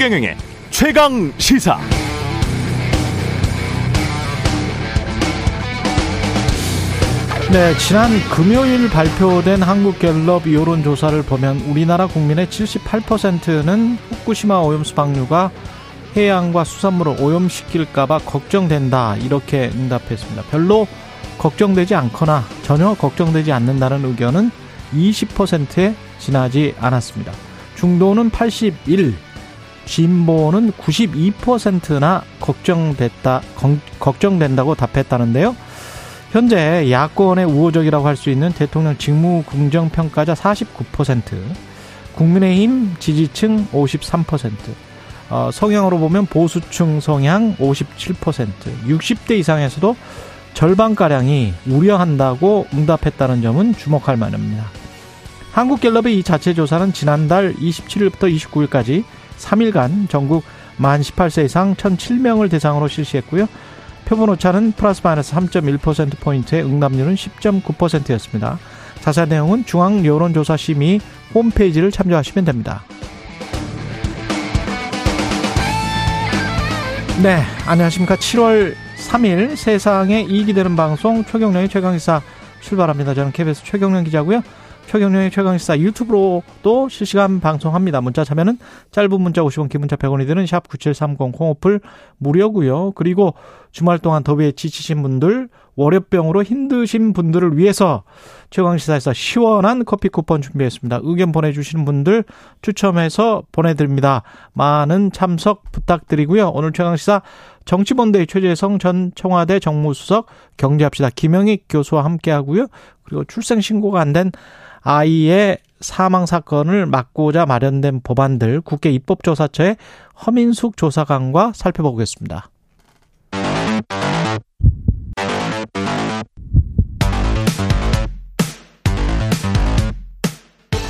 최경영의 최강 시사. 네, 지난 금요일 발표된 한국갤럽 여론조사를 보면 우리나라 국민의 78%는 후쿠시마 오염수 방류가 해양과 수산물을 오염시킬까봐 걱정된다 이렇게 응답했습니다. 별로 걱정되지 않거나 전혀 걱정되지 않는다는 의견은 20%에 지나지 않았습니다. 중도는 81, 진보는 92%나 걱정됐다, 걱정된다고 답했다는데요. 현재 야권의 우호적이라고 할 수 있는 대통령 직무 긍정 평가자 49%, 국민의힘 지지층 53%, 어, 성향으로 보면 보수층 성향 57%, 60대 이상에서도 절반가량이 우려한다고 응답했다는 점은 주목할 만합니다. 한국갤럽의 이 자체 조사는 지난달 27일부터 29일까지 3일간 전국 만 18세 이상 1,007명을 대상으로 실시했고요. 표본 오차는 플러스 마이너스 3.1%포인트의 응답률은 10.9%였습니다. 자세한 내용은 중앙 여론조사 심의 홈페이지를 참조하시면 됩니다. 네, 안녕하십니까. 7월 3일 세상에 이익이 되는 방송 최경령의 최강기사 출발합니다. 저는 KBS 최경령 기자고요. 최경령의 최강시사 유튜브로도 실시간 방송합니다. 문자 참여는 짧은 문자 50원, 긴 문자 100원이 드는 샵 9730 콩오플 무료고요. 그리고 주말 동안 더위에 지치신 분들, 월요병으로 힘드신 분들을 위해서 최강시사에서 시원한 커피 쿠폰 준비했습니다. 의견 보내주시는 분들 추첨해서 보내드립니다. 많은 참석 부탁드리고요. 오늘 최강시사 정치본대의 최재성 전 청와대 정무수석 경제합시다 김영익 교수와 함께하고요. 그리고 출생 신고가 안 된 아이의 사망 사건을 막고자 마련된 법안들 국회 입법조사처의 허민숙 조사관과 살펴보겠습니다.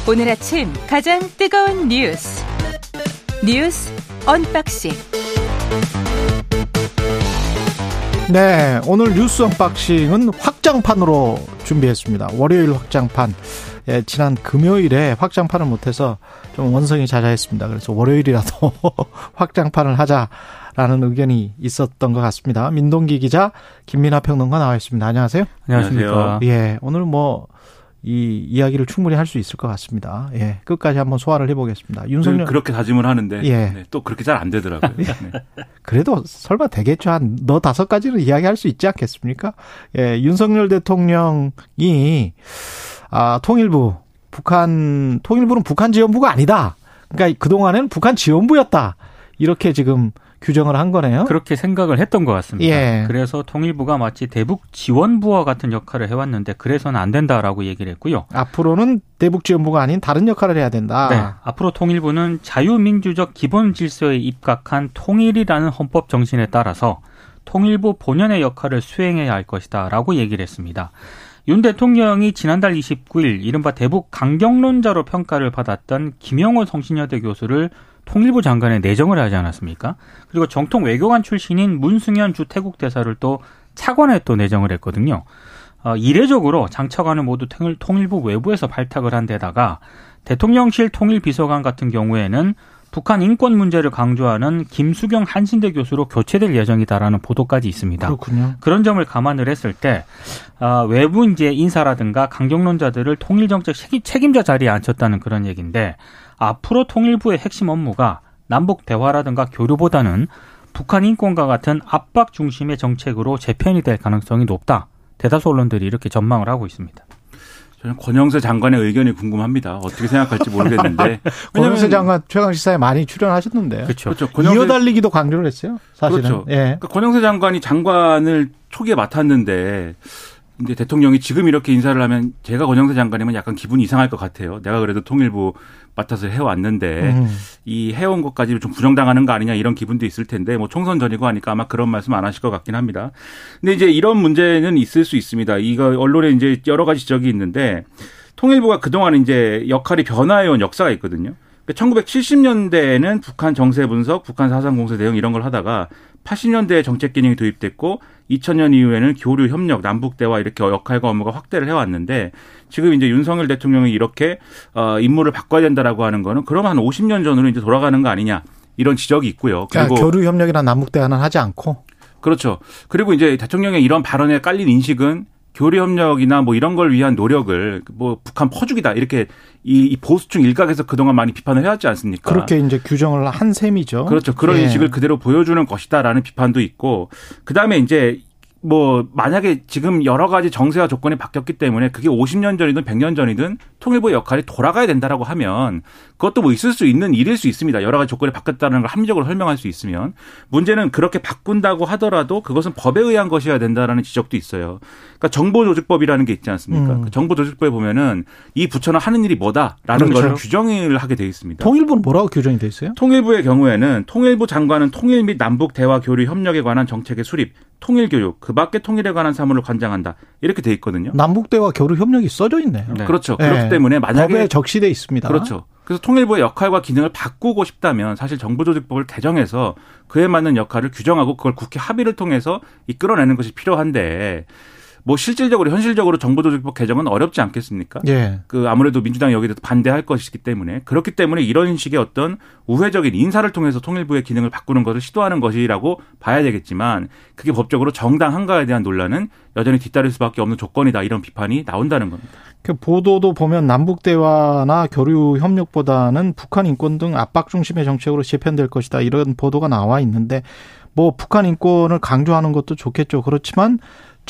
오늘 아침 가장 뜨거운 뉴스 뉴스 unboxing 네, 오늘 뉴스 unboxing은 확장판으로 준비했습니다. 월요일 확장판. 예, 지난 금요일에 확장판을 못해서 좀 원성이 자자했습니다. 그래서 월요일이라도 확장판을 하자라는 의견이 있었던 것 같습니다. 민동기 기자, 김민아 평론가 나와 있습니다. 안녕하세요. 안녕하십니까. 예, 오늘 뭐, 이 이야기를 충분히 할 수 있을 것 같습니다. 예, 끝까지 한번 소화를 해보겠습니다. 윤석열 그렇게 다짐을 하는데 예. 네, 또 그렇게 잘 안 되더라고요. 네. 그래도 설마 되겠죠. 한 너 다섯 가지는 이야기할 수 있지 않겠습니까? 예, 윤석열 대통령이 아, 통일부, 북한, 통일부는 북한 지원부가 아니다. 그러니까 그 동안에는 북한 지원부였다. 이렇게 지금 규정을 한 거네요. 그렇게 생각을 했던 것 같습니다. 예. 그래서 통일부가 마치 대북 지원부와 같은 역할을 해왔는데 그래서는 안 된다라고 얘기를 했고요. 앞으로는 대북 지원부가 아닌 다른 역할을 해야 된다. 네. 앞으로 통일부는 자유민주적 기본 질서에 입각한 통일이라는 헌법 정신에 따라서 통일부 본연의 역할을 수행해야 할 것이다라고 얘기를 했습니다. 윤 대통령이 지난달 29일 이른바 대북 강경론자로 평가를 받았던 김영호 성신여대 교수를 통일부 장관에 내정을 하지 않았습니까? 그리고 정통 외교관 출신인 문승현 주 태국 대사를 또 차관에 또 내정을 했거든요. 어, 이례적으로 장차관을 모두 통일부 외부에서 발탁을 한 데다가 대통령실 통일 비서관 같은 경우에는 북한 인권 문제를 강조하는 김수경 한신대 교수로 교체될 예정이다라는 보도까지 있습니다. 그렇군요. 그런 점을 감안을 했을 때 어, 외부 이제 인사라든가 강경론자들을 통일 정책 책임자 자리에 앉혔다는 그런 얘기인데 앞으로 통일부의 핵심 업무가 남북 대화라든가 교류보다는 북한 인권과 같은 압박 중심의 정책으로 재편이 될 가능성이 높다. 대다수 언론들이 이렇게 전망을 하고 있습니다. 저는 권영세 장관의 의견이 궁금합니다. 어떻게 생각할지 모르겠는데. 권영세 장관 최강 시사에 많이 출연하셨는데. 그렇죠. 그렇죠. 권영세, 이어달리기도 강조를 했어요. 사실은. 그렇죠. 예. 그러니까 권영세 장관이 장관을 초기에 맡았는데 근데 대통령이 지금 이렇게 인사를 하면 제가 권영세 장관이면 약간 기분이 이상할 것 같아요. 내가 그래도 통일부 맡아서 해왔는데 음. 이 해온 것까지 좀 부정당하는 거 아니냐 이런 기분도 있을 텐데 뭐 총선 전이고 하니까 아마 그런 말씀 안 하실 것 같긴 합니다. 근데 이제 이런 문제는 있을 수 있습니다. 이거 언론에 이제 여러 가지 지적이 있는데 통일부가 그동안 이제 역할이 변화해온 역사가 있거든요. 1970년대에는 그러니까 북한 정세 분석, 북한 사상 공세 대응 이런 걸 하다가 80년대에 정책 기능이 도입됐고 2000년 이후에는 교류 협력, 남북 대화 이렇게 역할과 업무가 확대를 해왔는데 지금 이제 윤석열 대통령이 이렇게 어 임무를 바꿔야 된다라고 하는 거는 그럼 한 50년 전으로 이제 돌아가는 거 아니냐 이런 지적이 있고요. 그리고 그러니까 교류 협력이나 남북 대화는 하지 않고 그렇죠. 그리고 이제 대통령의 이런 발언에 깔린 인식은 교류 협력이나 뭐 이런 걸 위한 노력을 뭐 북한 퍼주기다 이렇게 이, 보수층 일각에서 그동안 많이 비판을 해왔지 않습니까? 그렇게 이제 규정을 한 셈이죠. 그렇죠. 그런 예. 인식을 그대로 보여주는 것이다라는 비판도 있고 그 다음에 이제 뭐 만약에 지금 여러 가지 정세와 조건이 바뀌었기 때문에 그게 50년 전이든 100년 전이든 통일부의 역할이 돌아가야 된다라고 하면 그것도 뭐 있을 수 있는 일일 수 있습니다. 여러 가지 조건이 바뀌었다는 걸 합리적으로 설명할 수 있으면 문제는 그렇게 바꾼다고 하더라도 그것은 법에 의한 것이어야 된다라는 지적도 있어요. 그러니까 정보조직법이라는 게 있지 않습니까? 음. 그 정보조직법에 보면은 이 부처는 하는 일이 뭐다라는 그렇죠. 걸 규정을 하게 돼 있습니다. 통일부는 뭐라고 규정이 돼 있어요? 통일부의 경우에는 통일부 장관은 통일 및 남북 대화 교류 협력에 관한 정책의 수립, 통일 교육, 그 밖에 통일에 관한 사무를 관장한다. 이렇게 돼 있거든요. 남북 대화 교류 협력이 써져 있네요. 네. 그렇죠. 네. 그렇기 때문에 만약에 법에 적시돼 있습니다. 그렇죠. 그래서 통일부의 역할과 기능을 바꾸고 싶다면 사실 정부조직법을 개정해서 그에 맞는 역할을 규정하고 그걸 국회 합의를 통해서 이끌어내는 것이 필요한데 뭐 실질적으로 현실적으로 정보조직법 개정은 어렵지 않겠습니까? 예. 그 아무래도 민주당이 여기에 대해서 반대할 것이기 때문에 그렇기 때문에 이런 식의 어떤 우회적인 인사를 통해서 통일부의 기능을 바꾸는 것을 시도하는 것이라고 봐야 되겠지만 그게 법적으로 정당한가에 대한 논란은 여전히 뒤따를 수밖에 없는 조건이다 이런 비판이 나온다는 겁니다. 그 보도도 보면 남북 대화나 교류 협력보다는 북한 인권 등 압박 중심의 정책으로 재편될 것이다 이런 보도가 나와 있는데 뭐 북한 인권을 강조하는 것도 좋겠죠. 그렇지만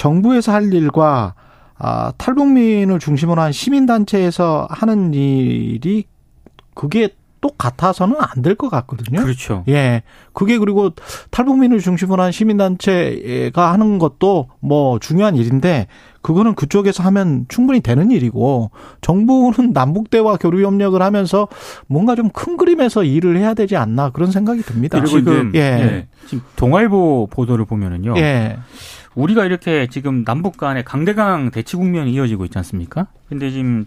정부에서 할 일과 아, 탈북민을 중심으로 한 시민단체에서 하는 일이 그게 똑같아서는 안 될 것 같거든요. 그렇죠. 예. 그게 그리고 탈북민을 중심으로 한 시민단체가 하는 것도 뭐 중요한 일인데 그거는 그쪽에서 하면 충분히 되는 일이고 정부는 남북대화 교류 협력을 하면서 뭔가 좀 큰 그림에서 일을 해야 되지 않나 그런 생각이 듭니다. 지금 예. 예. 지금 동아일보 보도를 보면은요. 예. 우리가 이렇게 지금 남북 간의 강대강 대치 국면이 이어지고 있지 않습니까? 근데 지금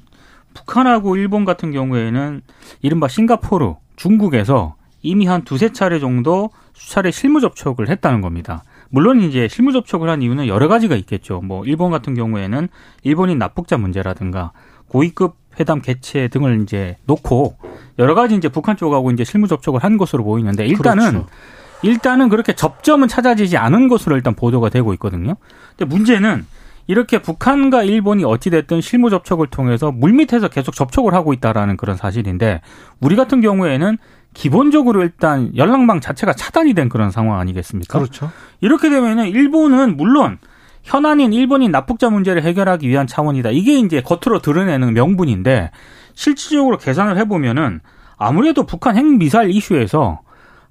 북한하고 일본 같은 경우에는 이른바 싱가포르, 중국에서 이미 한 두세 차례 정도 수차례 실무 접촉을 했다는 겁니다. 물론 이제 실무 접촉을 한 이유는 여러 가지가 있겠죠. 뭐 일본 같은 경우에는 일본인 납북자 문제라든가 고위급 회담 개최 등을 이제 놓고 여러 가지 이제 북한 쪽하고 이제 실무 접촉을 한 것으로 보이는데 일단은 그렇죠. 일단은 그렇게 접점은 찾아지지 않은 것으로 일단 보도가 되고 있거든요. 근데 문제는 이렇게 북한과 일본이 어찌됐든 실무 접촉을 통해서 물밑에서 계속 접촉을 하고 있다라는 그런 사실인데 우리 같은 경우에는 기본적으로 일단 연락망 자체가 차단이 된 그런 상황 아니겠습니까? 그렇죠. 이렇게 되면은 일본은 물론 현안인 일본인 납북자 문제를 해결하기 위한 차원이다. 이게 이제 겉으로 드러내는 명분인데 실질적으로 계산을 해보면은 아무래도 북한 핵미사일 이슈에서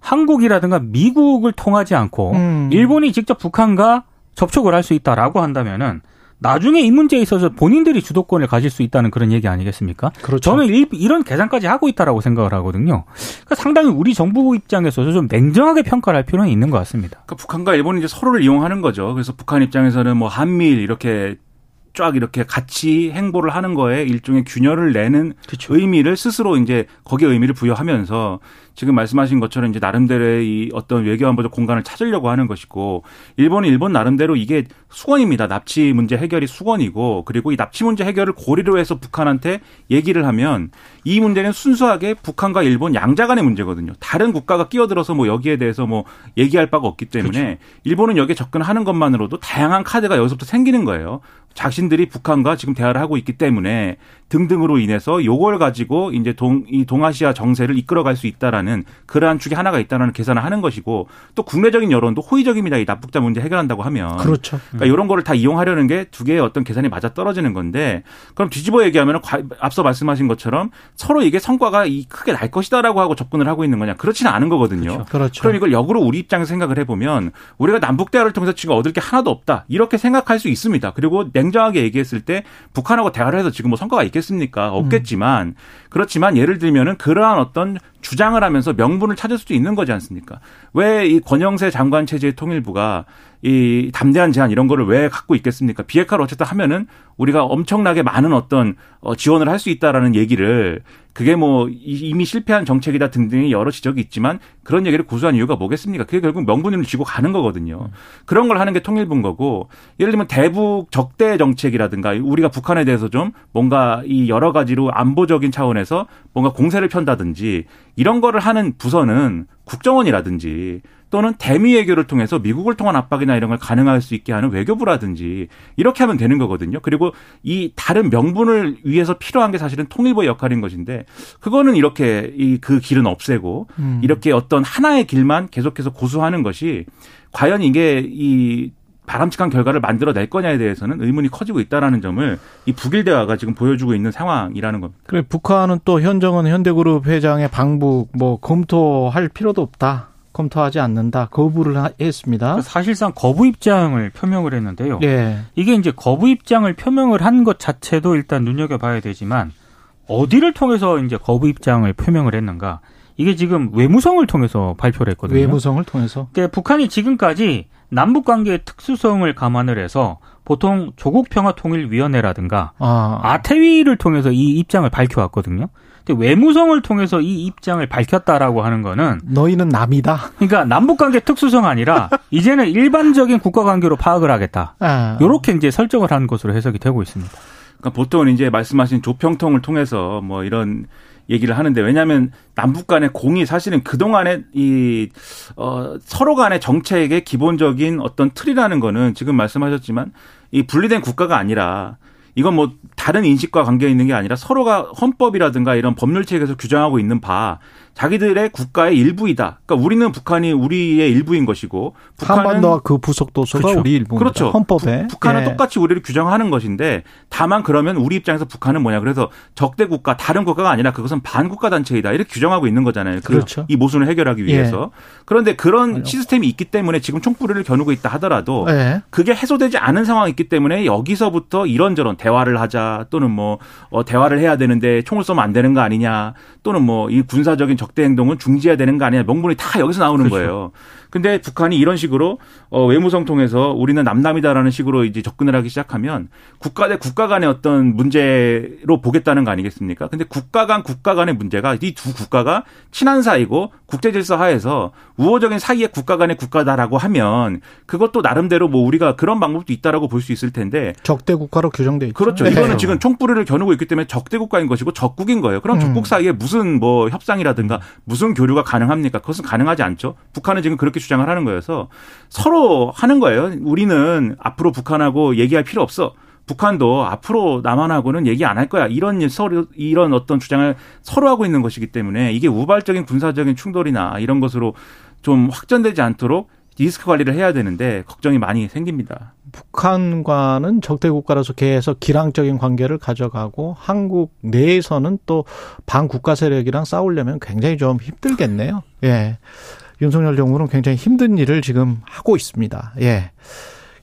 한국이라든가 미국을 통하지 않고 음. 일본이 직접 북한과 접촉을 할 수 있다라고 한다면은 나중에 이 문제에 있어서 본인들이 주도권을 가질 수 있다는 그런 얘기 아니겠습니까? 그렇죠. 저는 일, 이런 계산까지 하고 있다라고 생각을 하거든요. 그러니까 상당히 우리 정부 입장에서 좀 냉정하게 평가를 할 필요는 있는 것 같습니다. 그러니까 북한과 일본이 이제 서로를 이용하는 거죠. 그래서 북한 입장에서는 뭐 한미일 이렇게 쫙 이렇게 같이 행보를 하는 거에 일종의 균열을 내는 그렇죠. 의미를 스스로 이제 거기에 의미를 부여하면서 지금 말씀하신 것처럼 이제 나름대로의 이 어떤 외교 안보적 공간을 찾으려고 하는 것이고 일본은 일본 나름대로 이게 수건입니다. 납치 문제 해결이 수건이고 그리고 이 납치 문제 해결을 고리로 해서 북한한테 얘기를 하면 이 문제는 순수하게 북한과 일본 양자 간의 문제거든요. 다른 국가가 끼어들어서 뭐 여기에 대해서 뭐 얘기할 바가 없기 때문에 그렇죠. 일본은 여기에 접근하는 것만으로도 다양한 카드가 여기서부터 생기는 거예요. 자신들이 북한과 지금 대화를 하고 있기 때문에 등등으로 인해서 요걸 가지고 이제 동, 이 동아시아 정세를 이끌어갈 수 있다라는 그러한 축이 하나가 있다라는 계산을 하는 것이고 또 국내적인 여론도 호의적입니다. 이 납북자 문제 해결한다고 하면. 그렇죠. 그러니까 이런 거를 다 이용하려는 게 두 개의 어떤 계산이 맞아 떨어지는 건데 그럼 뒤집어 얘기하면 앞서 말씀하신 것처럼 서로 이게 성과가 이 크게 날 것이다라고 하고 접근을 하고 있는 거냐. 그렇지는 않은 거거든요. 그렇죠. 그렇죠. 그럼 이걸 역으로 우리 입장에서 생각을 해보면 우리가 남북 대화를 통해서 지금 얻을 게 하나도 없다. 이렇게 생각할 수 있습니다. 그리고 냉정하게 얘기했을 때 북한하고 대화를 해서 지금 뭐 성과가 있겠습니까? 없겠지만 음. 그렇지만 예를 들면은 그러한 어떤 주장을 하면서 명분을 찾을 수도 있는 거지 않습니까? 왜 이 권영세 장관 체제의 통일부가 이 담대한 제안 이런 거를 왜 갖고 있겠습니까? 비핵화를 어쨌든 하면은 우리가 엄청나게 많은 어떤 어, 지원을 할 수 있다라는 얘기를 그게 뭐 이미 실패한 정책이다 등등의 여러 지적이 있지만 그런 얘기를 고수한 이유가 뭐겠습니까? 그게 결국 명분을 쥐고 가는 거거든요. 그런 걸 하는 게 통일부인 거고 예를 들면 대북 적대 정책이라든가 우리가 북한에 대해서 좀 뭔가 이 여러 가지로 안보적인 차원에서 뭔가 공세를 편다든지 이런 거를 하는 부서는 국정원이라든지 또는 대미 외교를 통해서 미국을 통한 압박이나 이런 걸 가능할 수 있게 하는 외교부라든지 이렇게 하면 되는 거거든요. 그리고 이 다른 명분을 위해서 필요한 게 사실은 통일부의 역할인 것인데 그거는 이렇게 이 그 길은 없애고 음. 이렇게 어떤 하나의 길만 계속해서 고수하는 것이 과연 이게 이 바람직한 결과를 만들어낼 거냐에 대해서는 의문이 커지고 있다라는 점을 이 북일 대화가 지금 보여주고 있는 상황이라는 겁니다. 그래 북한은 또 현정은 현대그룹 회장의 방북 뭐 검토할 필요도 없다. 검토하지 않는다. 거부를 했습니다. 사실상 거부 입장을 표명을 했는데요. 예. 이게 이제 거부 입장을 표명을 한 것 자체도 일단 눈여겨 봐야 되지만 어디를 통해서 이제 거부 입장을 표명을 했는가? 이게 지금 외무성을 통해서 발표를 했거든요. 외무성을 통해서. 그러니까 북한이 지금까지 남북 관계의 특수성을 감안을 해서 보통 조국 평화 통일 위원회라든가 아. 아태위를 통해서 이 입장을 밝혀왔거든요. 근데 외무성을 통해서 이 입장을 밝혔다라고 하는 거는 너희는 남이다. 그러니까 남북 관계 특수성 아니라 이제는 일반적인 국가 관계로 파악을 하겠다. 아. 요렇게 이제 설정을 한 것으로 해석이 되고 있습니다. 그러니까 보통은 이제 말씀하신 조평통을 통해서 뭐 이런 얘기를 하는데 왜냐하면 남북 간의 공이 사실은 그동안에 이, 어, 서로 간의 정책의 기본적인 어떤 틀이라는 거는 지금 말씀하셨지만 이 분리된 국가가 아니라 이건 뭐 다른 인식과 관계 있는 게 아니라 서로가 헌법이라든가 이런 법률 체계에서 규정하고 있는 바 자기들의 국가의 일부이다. 그러니까 우리는 북한이 우리의 일부인 것이고 북한은 그 부속 도서가 그렇죠. 우리 일부입니다. 그렇죠. 헌법에 부, 북한은 예. 똑같이 우리를 규정하는 것인데 다만 그러면 우리 입장에서 북한은 뭐냐 그래서 적대 국가 다른 국가가 아니라 그것은 반국가 단체이다 이렇게 규정하고 있는 거잖아요. 그 그렇죠. 이 모순을 해결하기 위해서 예. 그런데 그런. 시스템이 있기 때문에 지금 총불을 겨누고 있다 하더라도 예. 그게 해소되지 않은 상황이 있기 때문에 여기서부터 이런저런 대화를 하자 또는 뭐 어, 대화를 해야 되는데 총을 쏘면 안 되는 거 아니냐 또는 뭐 이 군사적인 적대 행동은 중지해야 되는 거 아니냐 명분이 다 여기서 나오는 그렇죠. 거예요. 근데 북한이 이런 식으로 어 외무성 통해서 우리는 남남이다라는 식으로 이제 접근을 하기 시작하면 국가 대 국가 간의 어떤 문제로 보겠다는 거 아니겠습니까? 근데 국가 간 국가 간의 문제가 이 두 국가가 친한 사이고 국제 질서 하에서 우호적인 사이의 국가 간의 국가다라고 하면 그것도 나름대로 뭐 우리가 그런 방법도 있다라고 볼 수 있을 텐데 적대 국가로 규정돼 있죠. 그렇죠. 네. 이거는 지금 총불을 겨누고 있기 때문에 적대 국가인 것이고 적국인 거예요. 그럼 음. 적국 사이에 무슨 뭐 협상이라든가 무슨 교류가 가능합니까? 그것은 가능하지 않죠. 북한은 지금 그렇게 주장을 하는 거여서 서로 하는 거예요. 우리는 앞으로 북한하고 얘기할 필요 없어. 북한도 앞으로 남한하고는 얘기 안 할 거야. 이런 서로 이런 어떤 주장을 서로 하고 있는 것이기 때문에 이게 우발적인 군사적인 충돌이나 이런 것으로 좀 확전되지 않도록 리스크 관리를 해야 되는데 걱정이 많이 생깁니다. 북한과는 적대 국가로서 계속 기량적인 관계를 가져가고 한국 내에서는 또 반국가 세력이랑 싸우려면 굉장히 좀 힘들겠네요. 예. 윤석열 정부는 굉장히 힘든 일을 지금 하고 있습니다. 예.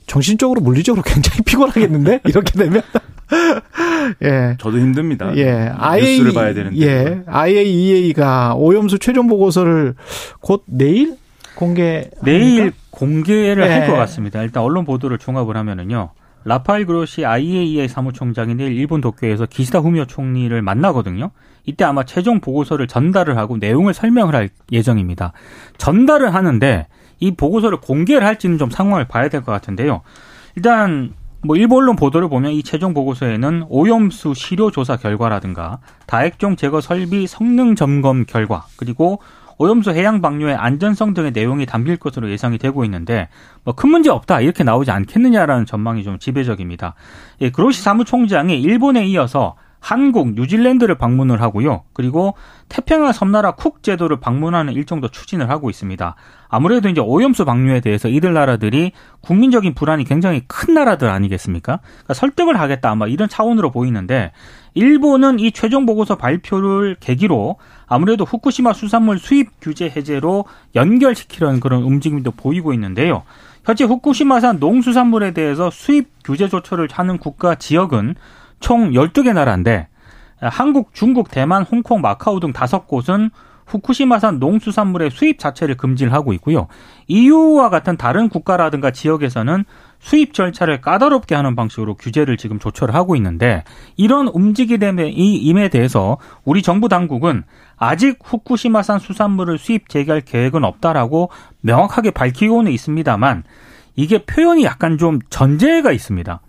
정신적으로 물리적으로 굉장히 피곤하겠는데 이렇게 되면 예. 저도 힘듭니다. 예. IA, 뉴스를 봐야 되는데. 예. IAEA가 오염수 최종 보고서를 곧 내일 공개 내일 공개를 예. 할것 같습니다. 일단 언론 보도를 종합을 하면은요. 라파엘 그로시 IAEA 사무총장이 내일 일본 도쿄에서 기시다 후미오 총리를 만나거든요. 이때 아마 최종 보고서를 전달을 하고 내용을 설명을 할 예정입니다. 전달을 하는데 이 보고서를 공개를 할지는 좀 상황을 봐야 될 것 같은데요. 일단 뭐 일본 언론 보도를 보면 이 최종 보고서에는 오염수 시료 조사 결과라든가 다액종 제거 설비 성능 점검 결과 그리고 오염수 해양 방류의 안전성 등의 내용이 담길 것으로 예상이 되고 있는데 뭐 큰 문제 없다 이렇게 나오지 않겠느냐라는 전망이 좀 지배적입니다. 예, 그로시 사무총장이 일본에 이어서 한국, 뉴질랜드를 방문을 하고요. 그리고 태평양 섬나라 쿡 제도를 방문하는 일정도 추진을 하고 있습니다. 아무래도 이제 오염수 방류에 대해서 이들 나라들이 국민적인 불안이 굉장히 큰 나라들 아니겠습니까? 그러니까 설득을 하겠다 아마 이런 차원으로 보이는데 일본은 이 최종 보고서 발표를 계기로 아무래도 후쿠시마 수산물 수입 규제 해제로 연결시키려는 그런 움직임도 보이고 있는데요. 현재 후쿠시마산 농수산물에 대해서 수입 규제 조처를 하는 국가 지역은 총 12개 나라인데 한국, 중국, 대만, 홍콩, 마카오 등 다섯 곳은 후쿠시마산 농수산물의 수입 자체를 금지를 하고 있고요. EU와 같은 다른 국가라든가 지역에서는 수입 절차를 까다롭게 하는 방식으로 규제를 지금 조처를 하고 있는데 이런 움직임에 대해서 우리 정부 당국은 아직 후쿠시마산 수산물을 수입 재개할 계획은 없다라고 명확하게 밝히고는 있습니다만 이게 표현이 약간 좀 전제가 있습니다.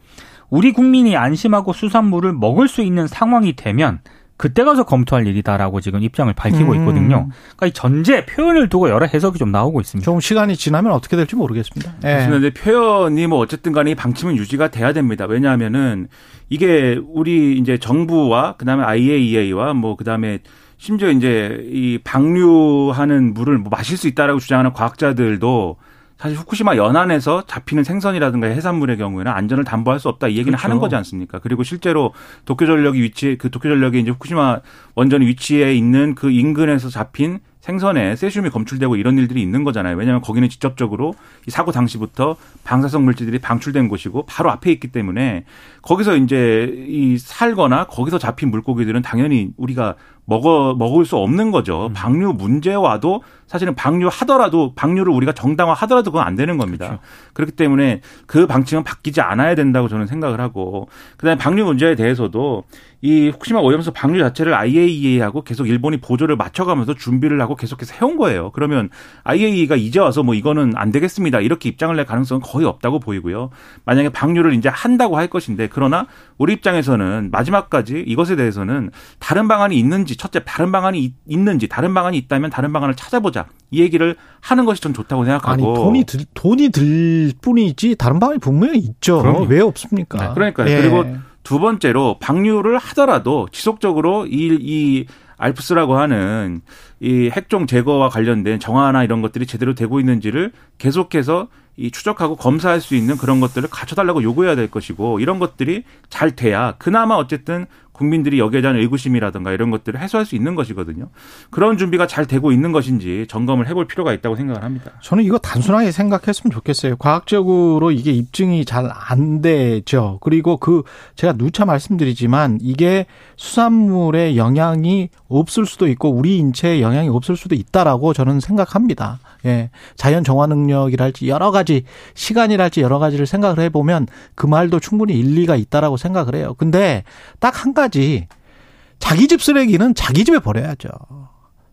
우리 국민이 안심하고 수산물을 먹을 수 있는 상황이 되면 그때 가서 검토할 일이다라고 지금 입장을 밝히고 음. 있거든요. 그러니까 이 전제 표현을 두고 여러 해석이 좀 나오고 있습니다. 좀 시간이 지나면 어떻게 될지 모르겠습니다. 예. 그런데 표현이 뭐 어쨌든 간에 이 방침은 유지가 돼야 됩니다. 왜냐하면은 이게 우리 이제 정부와 그다음에 IAEA와 뭐 그다음에 심지어 이제 이 방류하는 물을 뭐 마실 수 있다라고 주장하는 과학자들도 사실 후쿠시마 연안에서 잡히는 생선이라든가 해산물의 경우에는 안전을 담보할 수 없다 이 얘기는 그렇죠. 하는 거지 않습니까? 그리고 실제로 도쿄전력이 위치 그 도쿄전력이 이제 후쿠시마 원전 위치에 있는 그 인근에서 잡힌 생선에 세슘이 검출되고 이런 일들이 있는 거잖아요. 왜냐하면 거기는 직접적으로 이 사고 당시부터 방사성 물질들이 방출된 곳이고 바로 앞에 있기 때문에 거기서 이제 이 살거나 거기서 잡힌 물고기들은 당연히 우리가 먹어 먹을 수 없는 거죠. 방류 문제와도 사실은 방류하더라도 방류를 우리가 정당화하더라도 그건 안 되는 겁니다. 그렇기 때문에 그 방침은 바뀌지 않아야 된다고 저는 생각을 하고 그다음에 방류 문제에 대해서도 이 후쿠시마 오염수 방류 자체를 IAEA하고 계속 일본이 보조를 맞춰가면서 준비를 하고 계속해서 해온 거예요. 그러면 IAEA가 이제 와서 뭐 이거는 안 되겠습니다. 이렇게 입장을 낼 가능성은 거의 없다고 보이고요. 만약에 방류를 이제 한다고 할 것인데 그러나 우리 입장에서는 마지막까지 이것에 대해서는 다른 방안이 있는지 첫째 다른 방안이 있- 있는지 다른 방안이 있다면 다른 방안을 찾아보자 이 얘기를 하는 것이 전 좋다고 생각하고 아니 돈이 들 돈이 들 뿐이지 다른 방안이 분명히 있죠. 그럼요. 왜 없습니까? 네, 그러니까요. 예. 그리고 두 번째로 방류를 하더라도 지속적으로 이, 이 알프스라고 하는 이 핵종 제거와 관련된 정화나 이런 것들이 제대로 되고 있는지를 계속해서 이 추적하고 검사할 수 있는 그런 것들을 갖춰달라고 요구해야 될 것이고 이런 것들이 잘 돼야 그나마 어쨌든 국민들이 여기에 대한 의구심이라든가 이런 것들을 해소할 수 있는 것이거든요. 그런 준비가 잘 되고 있는 것인지 점검을 해볼 필요가 있다고 생각을 합니다. 저는 이거 단순하게 생각했으면 좋겠어요. 과학적으로 이게 입증이 잘 안 되죠. 그리고 그 제가 누차 말씀드리지만 이게 수산물에 영향이 없을 수도 있고 우리 인체에 영향이 없을 수도 있다라고 저는 생각합니다. 예. 자연 정화 능력이랄지 여러 가지 시간이랄지 여러 가지를 생각을 해 보면 그 말도 충분히 일리가 있다라고 생각을 해요. 근데 딱 한 가지 자기 집 쓰레기는 자기 집에 버려야죠.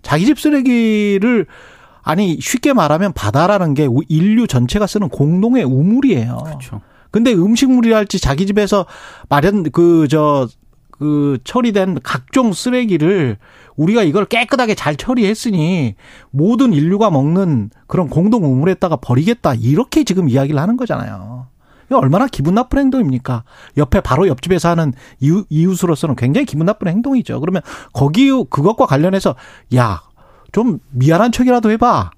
자기 집 쓰레기를 아니 쉽게 말하면 바다라는 게 인류 전체가 쓰는 공동의 우물이에요. 그렇죠. 근데 음식물이랄지 자기 집에서 마련 그저그 처리된 각종 쓰레기를 우리가 이걸 깨끗하게 잘 처리했으니 모든 인류가 먹는 그런 공동 우물에다가 버리겠다 이렇게 지금 이야기를 하는 거잖아요. 이거 얼마나 기분 나쁜 행동입니까? 옆에 바로 옆집에서 하는 이웃, 이웃으로서는 굉장히 기분 나쁜 행동이죠. 그러면 거기 그것과 관련해서 야 좀 미안한 척이라도 해봐.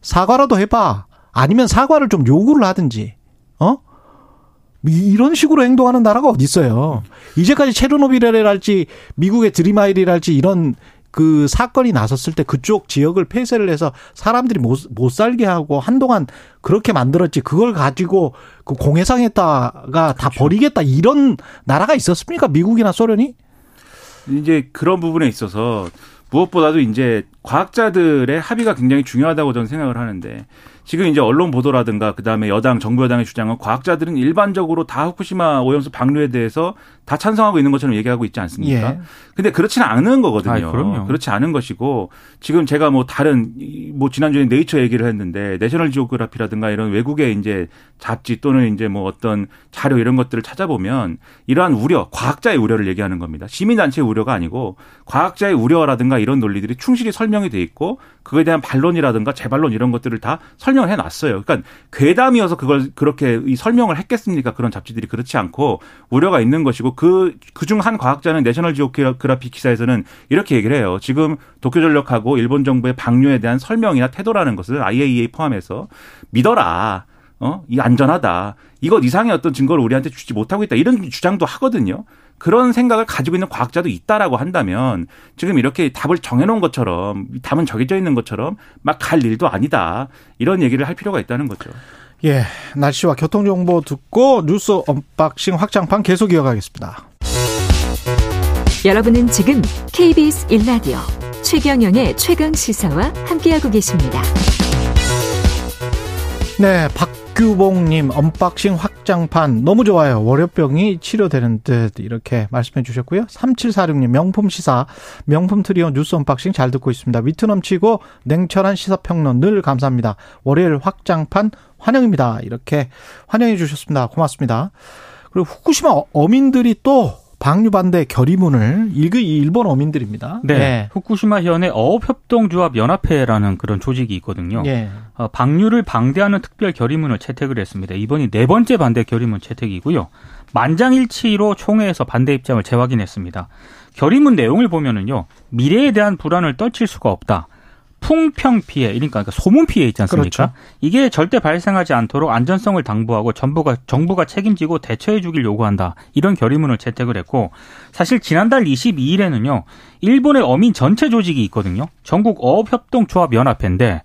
사과라도 해봐. 아니면 사과를 좀 요구를 하든지. 어? 이런 식으로 행동하는 나라가 어디 있어요? 이제까지 체르노빌이랄지 미국의 드리마일이랄지 이런 그 사건이 나섰을 때 그쪽 지역을 폐쇄를 해서 사람들이 못, 못 살게 하고 한동안 그렇게 만들었지 그걸 가지고 그 공해상에다가 다 버리겠다 이런 나라가 있었습니까? 미국이나 소련이? 이제 그런 부분에 있어서 무엇보다도 이제 과학자들의 합의가 굉장히 중요하다고 저는 생각을 하는데 지금 이제 언론 보도라든가 그다음에 여당 정부 여당의 주장은 과학자들은 일반적으로 다 후쿠시마 오염수 방류에 대해서 다 찬성하고 있는 것처럼 얘기하고 있지 않습니까? 예. 근데 그렇지는 않은 거거든요. 그럼요. 그렇지 않은 것이고 지금 제가 뭐 다른 이- 뭐 지난주에 네이처 얘기를 했는데 내셔널 지오그라피라든가 이런 외국의 이제 잡지 또는 이제 뭐 어떤 자료 이런 것들을 찾아보면 이러한 우려, 과학자의 우려를 얘기하는 겁니다. 시민 단체의 우려가 아니고 과학자의 우려라든가 이런 논리들이 충실히 설명이 돼 있고 그거에 대한 반론이라든가 재반론 이런 것들을 다 설명을 해 놨어요. 그러니까 괴담이어서 그걸 그렇게 이 설명을 했겠습니까? 그런 잡지들이 그렇지 않고 우려가 있는 것이고 그 그중 한 과학자는 내셔널 지오그라피 기사에서는 이렇게 얘기를 해요. 지금 도쿄 전력하고 일본 정부의 방류에 대한 설명이나 태도라는 것을 IAEA 포함해서 믿어라. 어? 이 안전하다. 이것 이상의 어떤 증거를 우리한테 주지 못하고 있다. 이런 주장도 하거든요. 그런 생각을 가지고 있는 과학자도 있다라고 한다면 지금 이렇게 답을 정해놓은 것처럼 답은 정해져 있는 것처럼 막 갈 일도 아니다. 이런 얘기를 할 필요가 있다는 거죠. 예. 날씨와 교통 정보 듣고 뉴스 unboxing 확장판 계속 이어가겠습니다. 여러분은 지금 KBS 1라디오 최경영의 최강 시사와 함께하고 계십니다. 네, 박 규봉님 unboxing 확장판 너무 좋아요. 월요병이 치료되는 듯 이렇게 말씀해 주셨고요. 3746님 명품 시사 명품 트리오 뉴스 unboxing 잘 듣고 있습니다. 위트 넘치고 냉철한 시사평론 늘 감사합니다. 월요일 확장판 환영입니다. 이렇게 환영해 주셨습니다. 고맙습니다. 그리고 후쿠시마 어민들이 또 방류 반대 결의문을 이거 일본 어민들입니다. 네. 예. 후쿠시마 현의 어업협동조합 연합회라는 그런 조직이 있거든요. 예. 어, 방류를 방대하는 특별 결의문을 채택을 했습니다. 이번이 네 번째 반대 결의문 채택이고요. 만장일치로 총회에서 반대 입장을 재확인했습니다. 결의문 내용을 보면은요. 미래에 대한 불안을 떨칠 수가 없다. 풍평 피해, 그러니까 소문 피해 있지 않습니까? 그렇죠. 이게 절대 발생하지 않도록 안전성을 당부하고 정부가 정부가 책임지고 대처해 주길 요구한다. 이런 결의문을 채택을 했고 사실 지난달 22일에는요. 일본의 어민 전체 조직이 있거든요. 전국 어업협동조합 연합회인데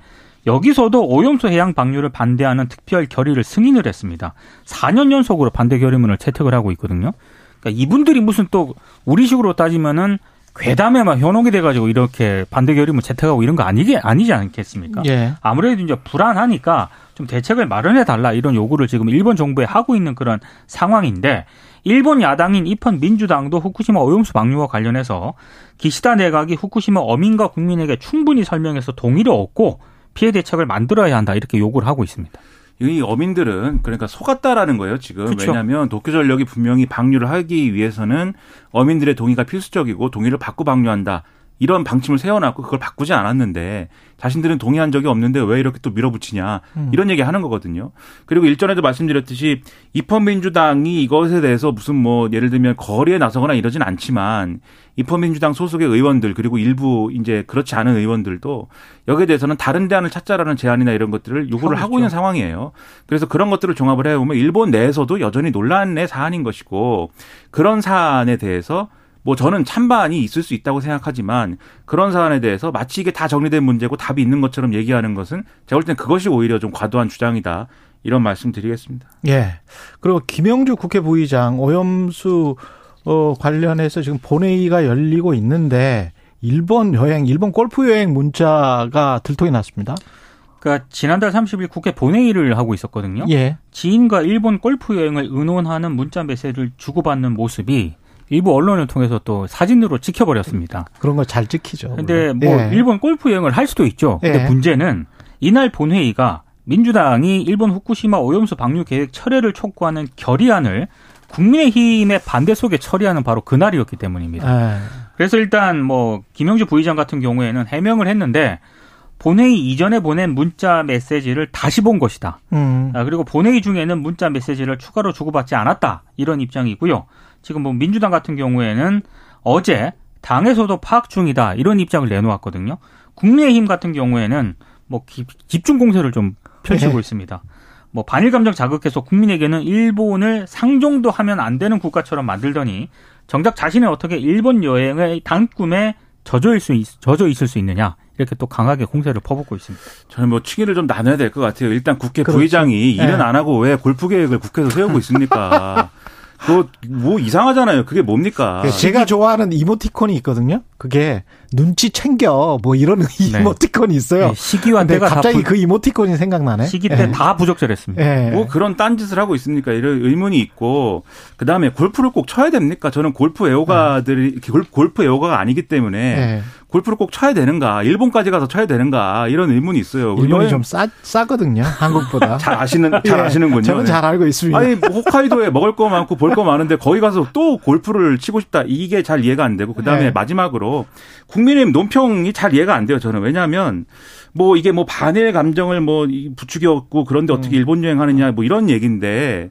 여기서도 오염수 해양 방류를 반대하는 특별 결의를 승인을 했습니다. 4년 연속으로 반대 결의문을 채택을 하고 있거든요. 그러니까 이분들이 무슨 또 우리식으로 따지면은 괴담에 막 현혹이 돼가지고 이렇게 반대 결의문 채택하고 이런 거 아니게 아니지 않겠습니까? 예. 아무래도 이제 불안하니까 좀 대책을 마련해 달라 이런 요구를 지금 일본 정부에 하고 있는 그런 상황인데 일본 야당인 이펀 민주당도 후쿠시마 오염수 방류와 관련해서 기시다 내각이 후쿠시마 어민과 국민에게 충분히 설명해서 동의를 얻고 피해 대책을 만들어야 한다 이렇게 요구를 하고 있습니다. 이 어민들은 그러니까 속았다라는 거예요 지금 그렇죠. 왜냐하면 도쿄전력이 분명히 방류를 하기 위해서는 어민들의 동의가 필수적이고 동의를 받고 방류한다 이런 방침을 세워놨고 그걸 바꾸지 않았는데 자신들은 동의한 적이 없는데 왜 이렇게 또 밀어붙이냐 음. 이런 얘기 하는 거거든요. 그리고 일전에도 말씀드렸듯이 입헌민주당이 이것에 대해서 무슨 뭐 예를 들면 거리에 나서거나 이러진 않지만 입헌민주당 소속의 의원들 그리고 일부 이제 그렇지 않은 의원들도 여기에 대해서는 다른 대안을 찾자라는 제안이나 이런 것들을 요구를 하고, 하고 있는 상황이에요. 그래서 그런 것들을 종합을 해보면 일본 내에서도 여전히 논란의 사안인 것이고 그런 사안에 대해서 뭐 저는 찬반이 있을 수 있다고 생각하지만 그런 사안에 대해서 마치 이게 다 정리된 문제고 답이 있는 것처럼 얘기하는 것은 제가 볼 땐 그것이 오히려 좀 과도한 주장이다. 이런 말씀 드리겠습니다. 예. 그리고 김영주 국회 부의장 오염수 어 관련해서 지금 본회의가 열리고 있는데 일본 여행, 일본 골프 여행 문자가 들통이 났습니다. 그러니까 지난달 30일 국회 본회의를 하고 있었거든요. 예. 지인과 일본 골프 여행을 의논하는 문자 메시지를 주고받는 모습이 일부 언론을 통해서 또 사진으로 찍혀버렸습니다. 그런 거잘 찍히죠. 근데 뭐 예. 일본 골프 여행을 할 수도 있죠. 근데 예. 문제는 이날 본회의가 민주당이 일본 후쿠시마 오염수 방류 계획 철회를 촉구하는 결의안을 국민의힘의 반대 속에 처리하는 바로 그날이었기 때문입니다. 예. 그래서 일단 뭐 김영주 부의장 같은 경우에는 해명을 했는데 본회의 이전에 보낸 문자 메시지를 다시 본 것이다. 음. 아, 그리고 본회의 중에는 문자 메시지를 추가로 주고받지 않았다. 이런 입장이고요. 지금 뭐 민주당 같은 경우에는 어제 당에서도 파악 중이다 이런 입장을 내놓았거든요. 국민의힘 같은 경우에는 뭐 집중 공세를 좀 펼치고 네. 있습니다. 뭐 반일 감정 자극해서 국민에게는 일본을 상종도 하면 안 되는 국가처럼 만들더니 정작 자신의 어떻게 일본 여행의 단꿈에 젖어 있을 수 젖어 있을 수 있느냐 이렇게 또 강하게 공세를 퍼붓고 있습니다. 저는 뭐 층위를 좀 나눠야 될 것 같아요. 일단 국회 그렇죠. 부의장이 일은 네. 안 하고 왜 골프 계획을 국회에서 세우고 있습니까? 그뭐 이상하잖아요. 그게 뭡니까? 그 제가 좋아하는 이모티콘이 있거든요. 그게 눈치 챙겨 뭐 이런 네. 이모티콘이 있어요. 네, 시기와 때가 갑자기 부... 그 이모티콘이 생각나네. 시기 때다 네. 부적절했습니다. 네. 뭐 그런 딴짓을 하고 있습니까? 이런 의문이 있고 그 다음에 골프를 꼭 쳐야 됩니까? 저는 골프 애호가들이 네. 골프 애호가가 아니기 때문에 네. 골프를 꼭 쳐야 되는가? 일본까지 가서 쳐야 되는가? 이런 의문이 있어요. 일본이 좀 싸, 싸거든요. 한국보다. 잘 아시는, 잘 예, 아시는군요. 저는 잘 알고 있습니다. 아니, 뭐 홋카이도에 먹을 거 많고 볼 거 많은데 거기 가서 또 골프를 치고 싶다. 이게 잘 이해가 안 되고. 그 다음에 네. 마지막으로 국민의힘 논평이 잘 이해가 안 돼요. 저는. 왜냐하면 뭐 이게 뭐 반일 감정을 뭐 부추겼고 그런데 어떻게 음. 일본 여행하느냐 뭐 이런 얘기인데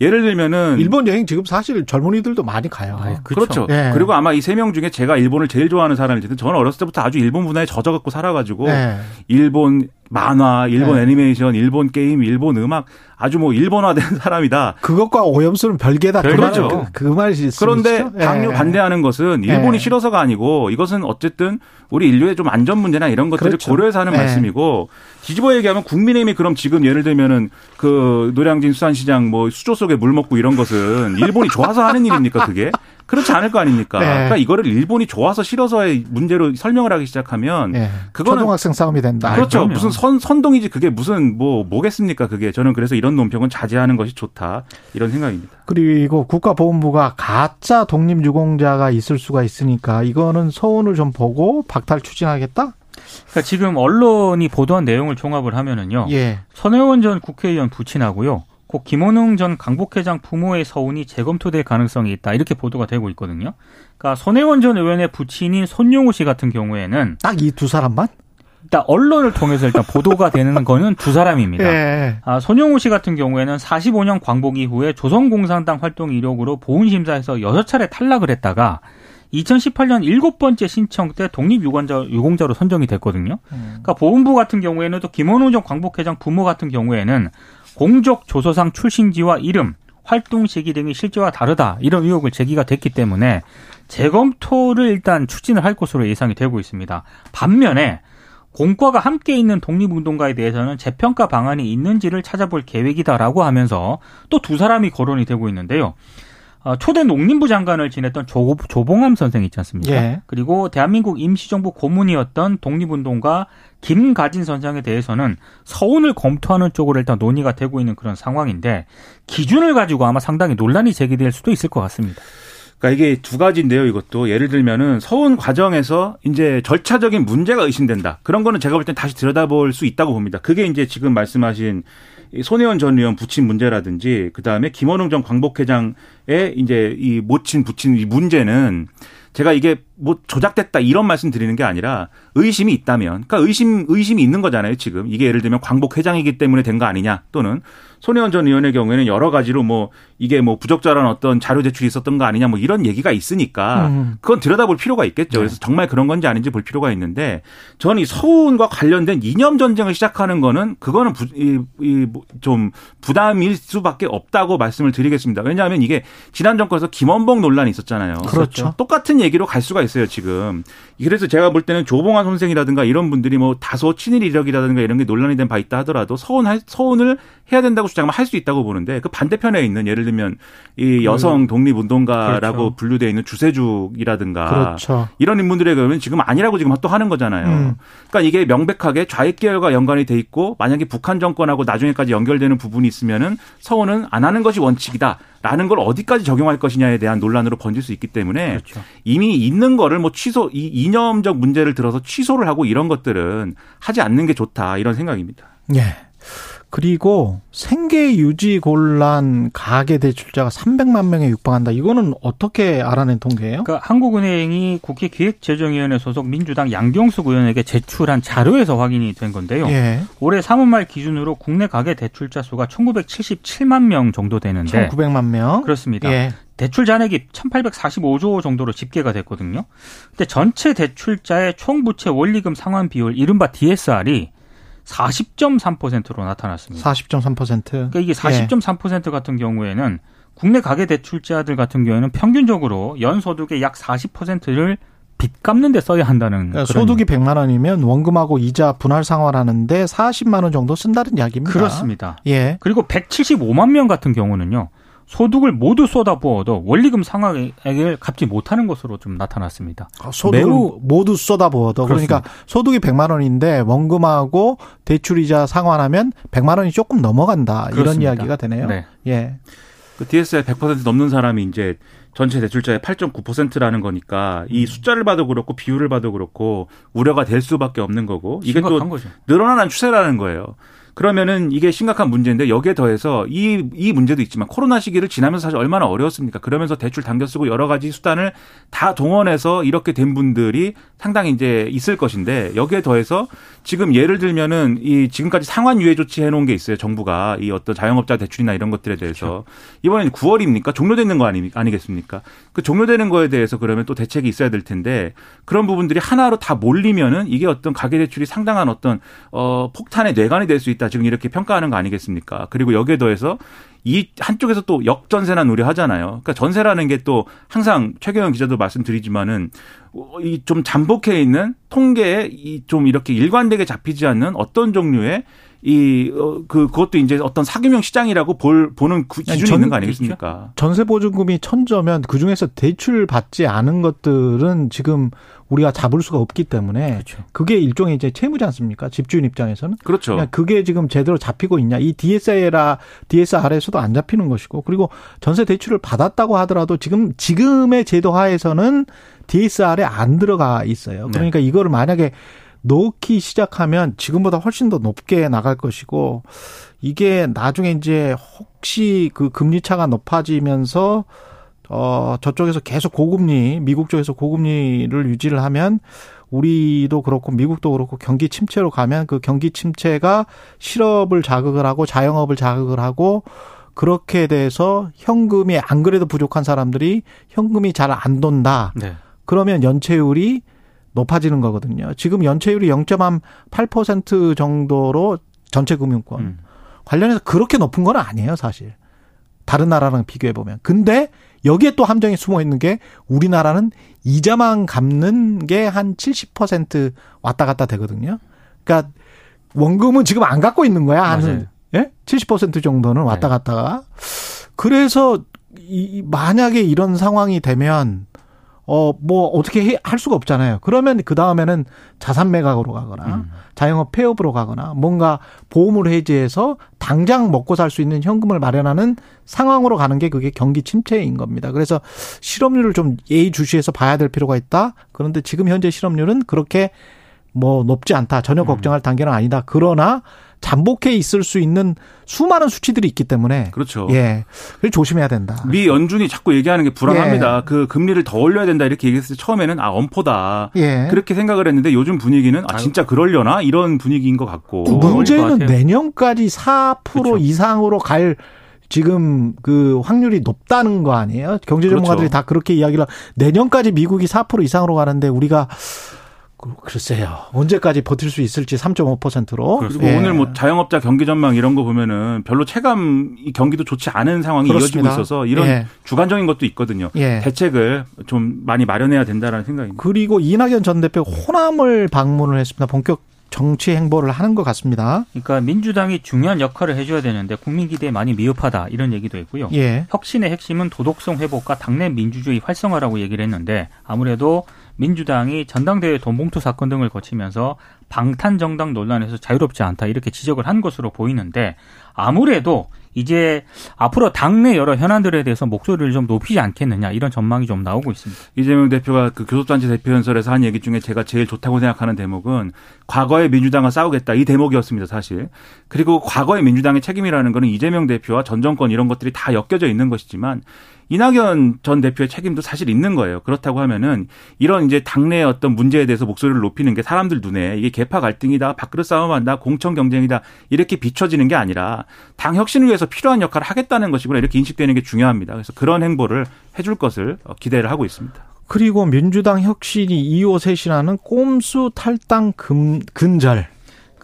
예를 들면은 일본 여행 지금 사실 젊은이들도 많이 가요. 아, 그렇죠. 그렇죠. 네. 그리고 아마 이 세 명 중에 제가 일본을 제일 좋아하는 사람일 텐데 저는 어렸을 때부터 아주 일본 문화에 젖어갖고 살아가지고 네. 일본 만화, 일본 네. 애니메이션, 일본 게임, 일본 음악 아주 뭐 일본화된 사람이다. 그것과 오염수는 별개다. 별개죠. 그, 그, 그 말이 그런데 방류 네. 반대하는 것은 일본이 네. 싫어서가 아니고 이것은 어쨌든 우리 인류의 좀 안전 문제나 이런 것들을 그렇죠. 고려해서 하는 네. 말씀이고 뒤집어 얘기하면 국민의힘이 그럼 지금 예를 들면은 그 노량진 수산시장 뭐 수조 속에 물 먹고 이런 것은 일본이 좋아서 하는 일입니까 그게? 그렇지 않을 거 아닙니까? 네. 그러니까 이거를 일본이 좋아서 싫어서의 문제로 설명을 하기 시작하면 네. 그거는 초등학생 싸움이 된다. 그렇죠. 아, 무슨 선 선동이지 그게 무슨 뭐 뭐겠습니까? 그게 저는 그래서 이런 논평은 자제하는 것이 좋다 이런 생각입니다. 그리고 국가보훈부가 가짜 독립유공자가 있을 수가 있으니까 이거는 서운을 좀 보고 박탈 추진하겠다. 그러니까 지금 언론이 보도한 내용을 종합을 하면은요. 예. 선혜원 전 국회의원 부친하고요. 고 김원웅 전 강북회장 부모의 서운이 재검토될 가능성이 있다 이렇게 보도가 되고 있거든요. 그러니까 손혜원 전 의원의 부친인 손용우 씨 같은 경우에는 딱 이 두 사람만? 일단 언론을 통해서 일단 보도가 되는 거는 두 사람입니다. 예. 아, 손용우 씨 같은 경우에는 45년 광복 이후에 조선공산당 활동 이력으로 보훈심사에서 6차례 탈락을 했다가 2018년 일곱 번째 신청 때 독립유공자 유공자로 선정이 됐거든요. 그러니까 보훈부 같은 경우에는 또 김원호 전 광복회장 부모 같은 경우에는 공적 조서상 출신지와 이름, 활동 시기 등이 실제와 다르다 이런 의혹을 제기가 됐기 때문에 재검토를 일단 추진을 할 것으로 예상이 되고 있습니다. 반면에 공과가 함께 있는 독립운동가에 대해서는 재평가 방안이 있는지를 찾아볼 계획이다라고 하면서 또 두 사람이 거론이 되고 있는데요. 어, 초대 농림부 장관을 지냈던 조, 조봉암 선생 있지 않습니까? 예. 그리고 대한민국 임시정부 고문이었던 독립운동가 김가진 선생에 대해서는 서운을 검토하는 쪽으로 일단 논의가 되고 있는 그런 상황인데 기준을 가지고 아마 상당히 논란이 제기될 수도 있을 것 같습니다. 그러니까 이게 두 가지인데요. 이것도 예를 들면은 서운 과정에서 이제 절차적인 문제가 의심된다. 그런 거는 제가 볼 땐 다시 들여다볼 수 있다고 봅니다. 그게 이제 지금 말씀하신 이 손혜원 전 의원 부친 문제라든지 그다음에 김원웅 전 광복회장의 이제 이 모친 부친 이 문제는 제가 이게 뭐 조작됐다 이런 말씀 드리는 게 아니라 의심이 있다면 그러니까 의심 의심이 있는 거잖아요 지금. 이게 예를 들면 광복 회장이기 때문에 된 거 아니냐 또는 손혜원 전 의원의 경우에는 여러 가지로 뭐 이게 뭐 부적절한 어떤 자료 제출이 있었던 거 아니냐 뭐 이런 얘기가 있으니까 음. 그건 들여다볼 필요가 있겠죠. 그래서 정말 그런 건지 아닌지 볼 필요가 있는데 저는 이 서운과 관련된 이념 전쟁을 시작하는 거는 그거는 부, 이, 이, 뭐좀 부담일 수밖에 없다고 말씀을 드리겠습니다. 왜냐하면 이게 지난 정권에서 김원봉 논란이 있었잖아요. 그렇죠. 똑같은 얘기로 갈 수가 있어요 지금 그래서 제가 볼 때는 조봉환 선생이라든가 이런 분들이 뭐 다소 친일 이력이라든가 이런 게 논란이 된 바 있다 하더라도 서운 서운을 해야 된다고 주장하면 할 수 있다고 보는데 그 반대편에 있는 예를 들면 이 여성 독립운동가라고 그렇죠. 분류되어 있는 주세죽이라든가 그렇죠. 이런 인물들의 경우는 지금 아니라고 지금 또 하는 거잖아요. 음. 그러니까 이게 명백하게 좌익 계열과 연관이 돼 있고 만약에 북한 정권하고 나중에까지 연결되는 부분이 있으면은 서원은 안 하는 것이 원칙이다 라는 걸 어디까지 적용할 것이냐에 대한 논란으로 번질 수 있기 때문에 그렇죠. 이미 있는 거를 뭐 취소 이 이념적 문제를 들어서 취소를 하고 이런 것들은 하지 않는 게 좋다 이런 생각입니다. 예. 그리고 생계 유지 곤란 가계 대출자가 300만 명에 육박한다. 이거는 어떻게 알아낸 통계예요? 그러니까 한국은행이 국회 기획재정위원회 소속 민주당 양경숙 의원에게 제출한 자료에서 확인이 된 건데요. 예. 올해 3월 말 기준으로 국내 가계 대출자 수가 1977만 명 정도 되는데 1,900만 명. 그렇습니다. 예. 대출 잔액이 1845조 정도로 집계가 됐거든요. 근데 전체 대출자의 총 부채 원리금 상환 비율 이른바 DSR이 40.3%로 나타났습니다. 40.3%. 그러니까 이게 예. 40.3% 같은 경우에는 국내 가계 대출자들 같은 경우에는 평균적으로 연소득의 약 40%를 빚 갚는 데 써야 한다는 그러니까 소득이 100만 원이면 원금하고 이자 분할 상환하는데 40만 원 정도 쓴다는 이야기입니다. 그렇습니다. 예. 그리고 175만 명 같은 경우는요. 소득을 모두 쏟아부어도 원리금 상환액을 갚지 못하는 것으로 좀 나타났습니다. 소득을 매우- 모두 쏟아부어도 그러니까 소득이 100만 원인데 원금하고 대출이자 상환하면 100만 원이 조금 넘어간다 이런 그렇습니다. 이야기가 되네요. 네. 예. 그 DSR 100% 넘는 사람이 이제 전체 대출자의 8.9%라는 거니까 이 숫자를 봐도 그렇고 비율을 봐도 그렇고 우려가 될 수밖에 없는 거고 이게 또 거죠. 늘어나는 추세라는 거예요. 그러면은 이게 심각한 문제인데 여기에 더해서 이, 이 문제도 있지만 코로나 시기를 지나면서 사실 얼마나 어려웠습니까? 그러면서 대출 당겨 쓰고 여러 가지 수단을 다 동원해서 이렇게 된 분들이 상당히 이제 있을 것인데 여기에 더해서 지금 예를 들면은 이 지금까지 상환 유예 조치 해놓은 게 있어요. 정부가 이 어떤 자영업자 대출이나 이런 것들에 대해서 이번엔 9월입니까? 종료되는 거 아니, 아니겠습니까? 그 종료되는 거에 대해서 그러면 또 대책이 있어야 될 텐데 그런 부분들이 하나로 다 몰리면은 이게 어떤 가계 대출이 상당한 어떤 어 폭탄의 뇌관이 될 수 있다. 지금 이렇게 평가하는 거 아니겠습니까? 그리고 여기에 더해서 이 한쪽에서 또 역전세난 우려 하잖아요. 그러니까 전세라는 게 또 항상 최경영 기자도 말씀드리지만은 이 좀 잠복해 있는 통계에 이 좀 이렇게 일관되게 잡히지 않는 어떤 종류의 이그 그것도 이제 어떤 사기명 시장이라고 볼 보는 그 아니, 기준이 전- 있는 거 아니겠습니까? 전세 보증금이 천저면 그 중에서 대출 받지 않은 것들은 지금 우리가 잡을 수가 없기 때문에 그렇죠. 그게 일종의 이제 채무지 않습니까? 집주인 입장에서는. 그렇죠. 그냥 그게 지금 제대로 잡히고 있냐. 이 DSR라 DSR에서도 안 잡히는 것이고 그리고 전세 대출을 받았다고 하더라도 지금 지금의 제도 하에서는 DSR에 안 들어가 있어요. 그러니까 이거를 만약에 넣기 시작하면 지금보다 훨씬 더 높게 나갈 것이고 이게 나중에 이제 혹시 그 금리 차가 높아지면서 어 저쪽에서 계속 고금리 미국 쪽에서 고금리를 유지를 하면 우리도 그렇고 미국도 그렇고 경기 침체로 가면 그 경기 침체가 실업을 자극을 하고 자영업을 자극을 하고 그렇게 돼서 현금이 안 그래도 부족한 사람들이 현금이 잘 안 돈다. 네. 그러면 연체율이 높아지는 거거든요. 지금 연체율이 0.8% 정도로 전체 금융권 음. 관련해서 그렇게 높은 건 아니에요, 사실. 다른 나라랑 비교해 보면. 근데 여기에 또 함정이 숨어 있는 게 우리나라는 이자만 갚는 게 한 70% 왔다 갔다 되거든요. 그러니까 원금은 지금 안 갖고 있는 거야. 한 예? 70% 정도는 왔다 네. 갔다가. 그래서 이 만약에 이런 상황이 되면 어 뭐 어떻게 할 수가 없잖아요. 그러면 그 다음에는 자산 매각으로 가거나 음. 자영업 폐업으로 가거나 뭔가 보험을 해지해서 당장 먹고 살 수 있는 현금을 마련하는 상황으로 가는 게 그게 경기 침체인 겁니다. 그래서 실업률을 좀 예의주시해서 봐야 될 필요가 있다. 그런데 지금 현재 실업률은 그렇게 뭐 높지 않다. 전혀 걱정할 단계는 아니다. 그러나 잠복해 있을 수 있는 수많은 수치들이 있기 때문에 그렇죠. 예. 그래서 조심해야 된다. 미 연준이 자꾸 얘기하는 게 불안합니다. 예. 그 금리를 더 올려야 된다 이렇게 얘기했을 때 처음에는 아 엄포다 예. 그렇게 생각을 했는데 요즘 분위기는 아 진짜 그러려나 이런 분위기인 것 같고 문제는. 내년까지 4% 그렇죠. 이상으로 갈 지금 그 확률이 높다는 거 아니에요? 경제 전문가들이 그렇죠. 다 그렇게 이야기를 내년까지 미국이 4% 이상으로 가는데 우리가 그- 글쎄요. 언제까지 버틸 수 있을지 3.5%로. 그리고 예. 오늘 뭐 자영업자 경기 전망 이런 거 보면은 별로 체감 이 경기도 좋지 않은 상황이 그렇습니다. 이어지고 있어서 이런 예. 주관적인 것도 있거든요. 예. 대책을 좀 많이 마련해야 된다라는 생각입니다. 그리고 이낙연 전 대표 호남을 방문을 했습니다. 본격 정치 행보를 하는 것 같습니다. 그러니까 민주당이 중요한 역할을 해줘야 되는데 국민 기대에 많이 미흡하다 이런 얘기도 했고요. 예. 혁신의 핵심은 도덕성 회복과 당내 민주주의 활성화라고 얘기를 했는데 아무래도 민주당이 전당대회 돈봉투 사건 등을 거치면서 방탄 정당 논란에서 자유롭지 않다 이렇게 지적을 한 것으로 보이는데 아무래도 이제 앞으로 당내 여러 현안들에 대해서 목소리를 좀 높이지 않겠느냐 이런 전망이 좀 나오고 있습니다. 이재명 대표가 그 교섭단체 대표 연설에서 한 얘기 중에 제가 제일 좋다고 생각하는 대목은 과거의 민주당과 싸우겠다 이 대목이었습니다 사실. 그리고 과거의 민주당의 책임이라는 거는 이재명 대표와 전 정권 이런 것들이 다 엮여져 있는 것이지만 이낙연 전 대표의 책임도 사실 있는 거예요. 그렇다고 하면은 이런 이제 당내의 어떤 문제에 대해서 목소리를 높이는 게 사람들 눈에 이게 개파 갈등이다, 밥그릇 싸움한다, 공천 경쟁이다 이렇게 비춰지는 게 아니라 당 혁신을 위해서 필요한 역할을 하겠다는 것이구나 이렇게 인식되는 게 중요합니다. 그래서 그런 행보를 해줄 것을 어, 기대를 하고 있습니다. 그리고 민주당 혁신이 2호 셋이라는 꼼수 탈당 금, 근절.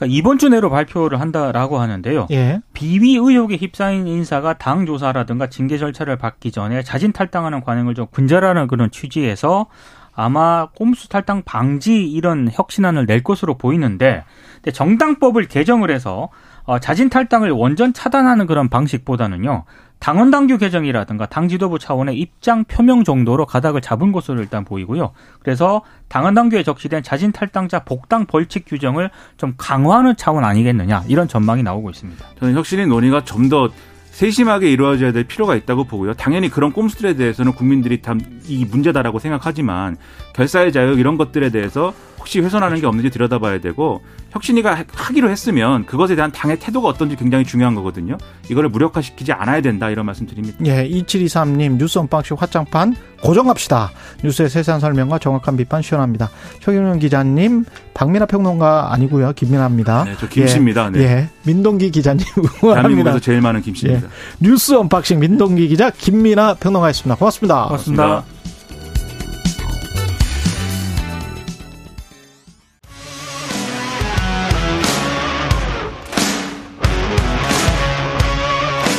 그러니까 이번 주 내로 발표를 한다라고 하는데요. 예. 비위 의혹에 휩싸인 인사가 당 조사라든가 징계 절차를 받기 전에 자진 탈당하는 관행을 좀 근절하는 그런 취지에서 아마 꼼수 탈당 방지 이런 혁신안을 낼 것으로 보이는데 근데 정당법을 개정을 해서 어, 자진 탈당을 원전 차단하는 그런 방식보다는요. 당원 당규 개정이라든가 당 지도부 차원의 입장 표명 정도로 가닥을 잡은 것으로 일단 보이고요. 그래서 당원 당규에 적시된 자진 탈당자 복당 벌칙 규정을 좀 강화하는 차원 아니겠느냐 이런 전망이 나오고 있습니다. 저는 혁신의 논의가 좀 더 세심하게 이루어져야 될 필요가 있다고 보고요. 당연히 그런 꼼수들에 대해서는 국민들이 다 이 문제다라고 생각하지만 결사의 자유 이런 것들에 대해서 혹시 훼손하는 게 없는지 들여다봐야 되고 혁신위가 하기로 했으면 그것에 대한 당의 태도가 어떤지 굉장히 중요한 거거든요. 이거를 무력화시키지 않아야 된다 이런 말씀 드립니다. 예, 2723님 뉴스 언박싱 확장판 고정합시다. 뉴스의 세세한 설명과 정확한 비판 시원합니다. 최경영 기자님, 박민아 평론가 아니고요. 김민아입니다. 네, 저 김씨입니다. 예, 네. 예, 민동기 기자님 응원합니다. 대한민국에서 제일 많은 김씨입니다. 예. 뉴스 언박싱 민동기 기자 김민아 평론가였습니다. 고맙습니다. 고맙습니다.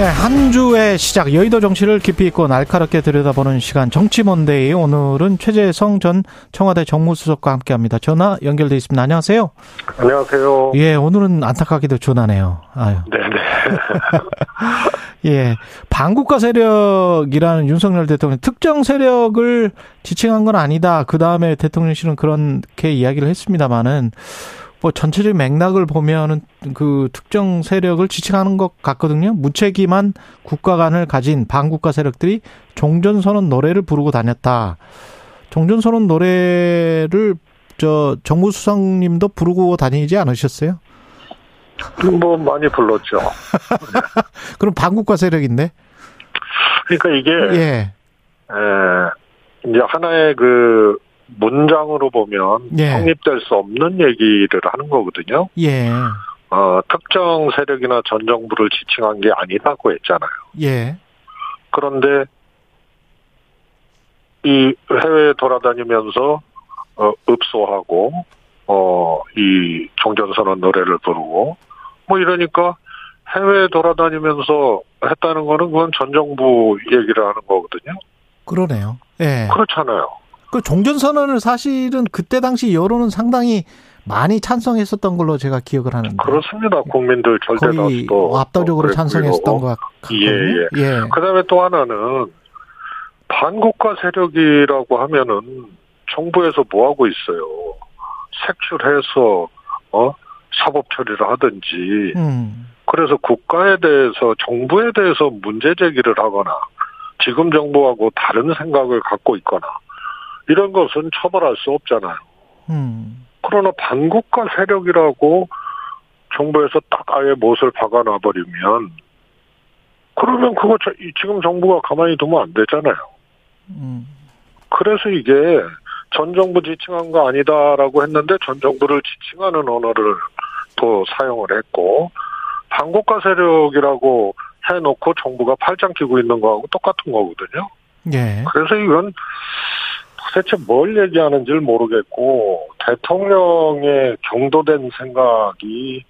네, 한 주의 시작 여의도 정치를 깊이 있고 날카롭게 들여다보는 시간 정치 먼데이 오늘은 최재성 전 청와대 정무수석과 함께합니다. 전화 연결돼 있습니다. 안녕하세요. 안녕하세요. 예, 오늘은 안타깝게도 전화네요. 아유. 네 네. 예. 반국가 세력이라는 윤석열 대통령 특정 세력을 지칭한 건 아니다. 그 다음에 대통령실은 그렇게 이야기를 했습니다만은 뭐 전체적인 맥락을 보면은 그 특정 세력을 지칭하는 것 같거든요. 무책임한 국가관을 가진 반국가 세력들이 종전선언 노래를 부르고 다녔다. 종전선언 노래를 저 정무 수석님도 부르고 다니지 않으셨어요? 뭐 많이 불렀죠. 그럼 반국가 세력인데? 그러니까 이게 예. 에, 이제 하나의 그 문장으로 보면 예. 성립될 수 없는 얘기를 하는 거거든요. 예. 어, 특정 세력이나 전 정부를 지칭한 게 아니라고 했잖아요. 예. 그런데 이 해외에 돌아다니면서 어, 읍소하고 어, 이 종전선언 노래를 부르고 뭐 이러니까 해외에 돌아다니면서 했다는 거는 그건 전 정부 얘기를 하는 거거든요. 그러네요. 예. 그렇잖아요. 그 종전선언을 사실은 그때 당시 여론은 상당히 많이 찬성했었던 걸로 제가 기억을 하는데. 그렇습니다. 국민들 절대 거의 다수도 압도적으로. 찬성했었던 것 같거든요. 예, 예. 그다음에 또 하나는 반국가 세력이라고 하면은 정부에서 뭐 하고 있어요? 색출해서 어 사법 처리를 하든지 음. 그래서 국가에 대해서 정부에 대해서 문제 제기를 하거나 지금 정부하고 다른 생각을 갖고 있거나 이런 것은 처벌할 수 없잖아요. 음. 그러나 반국가 세력이라고 정부에서 딱 아예 못을 박아놔 버리면 그러면 그거 지금 정부가 가만히 두면 안 되잖아요. 음. 그래서 이게 전 정부 지칭한 거 아니다라고 했는데 전 정부를 지칭하는 언어를 또 사용을 했고 반국가 세력이라고 해놓고 정부가 팔짱 끼고 있는 거하고 똑같은 거거든요. 예. 그래서 이건 도대체 뭘 얘기하는지를 모르겠고 대통령의 경도된 생각이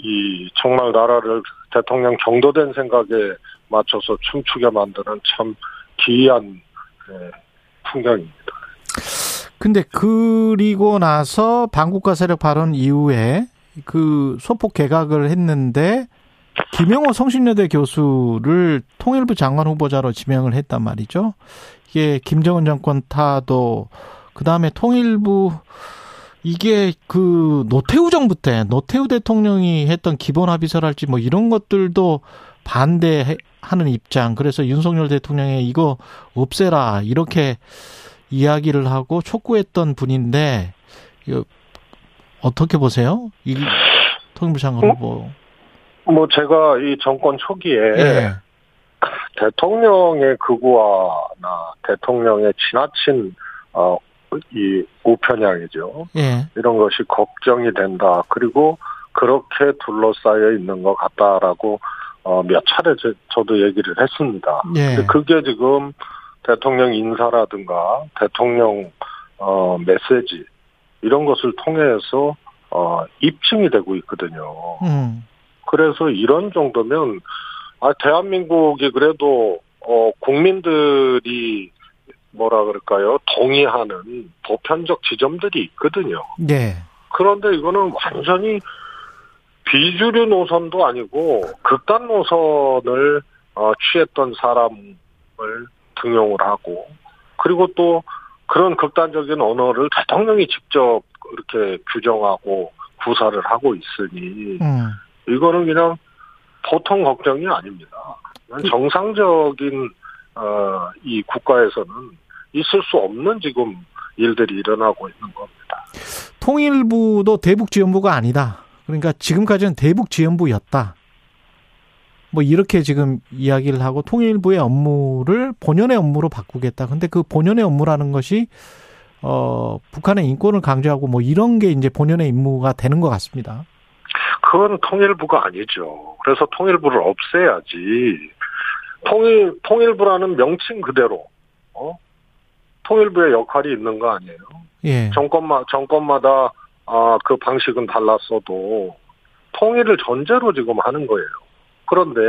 이 정말 나라를 대통령 경도된 생각에 맞춰서 춤추게 만드는 참 기이한 예, 풍경입니다. 근데 그리고 나서 반국가 세력 발언 이후에 그 소폭 개각을 했는데 김영호 성신여대 교수를 통일부 장관 후보자로 지명을 했단 말이죠. 이게 김정은 정권 타도 그 다음에 통일부 이게 그 노태우 정부 때 노태우 대통령이 했던 기본 합의서랄지 뭐 이런 것들도 반대하는 입장. 그래서 윤석열 대통령의 이거 없애라 이렇게 이야기를 하고 촉구했던 분인데 이거 어떻게 보세요? 이 통일부 장관 어? 후보. 뭐 제가 이 정권 초기에 예. 대통령의 극우화나 대통령의 지나친 어, 이 우편향이죠. 예. 이런 것이 걱정이 된다. 그리고 그렇게 둘러싸여 있는 것 같다라고 어, 몇 차례 저, 저도 얘기를 했습니다. 예. 근데 그게 지금 대통령 인사라든가 대통령 어, 메시지 이런 것을 통해서 어, 입증이 되고 있거든요. 음. 그래서 이런 정도면 아 대한민국이 그래도 어 국민들이 뭐라 그럴까요 동의하는 보편적 지점들이 있거든요. 예. 그런데 이거는 완전히 비주류 노선도 아니고 극단 노선을 어, 취했던 사람을 등용을 하고 그리고 또 그런 극단적인 언어를 대통령이 직접 이렇게 규정하고 구사를 하고 있으니 음. 이거는 그냥 보통 걱정이 아닙니다. 정상적인 어, 이 국가에서는 있을 수 없는 지금 일들이 일어나고 있는 겁니다. 통일부도 대북지원부가 아니다. 그러니까 지금까지는 대북지원부였다. 뭐 이렇게 지금 이야기를 하고 통일부의 업무를 본연의 업무로 바꾸겠다. 근데 그 본연의 업무라는 것이 어 북한의 인권을 강조하고 뭐 이런 게 이제 본연의 임무가 되는 것 같습니다. 그건 통일부가 아니죠. 그래서 통일부를 없애야지. 통일 통일부라는 명칭 그대로 어? 통일부의 역할이 있는 거 아니에요? 예. 정권마 정권마다 아, 그 방식은 달랐어도 통일을 전제로 지금 하는 거예요. 그런데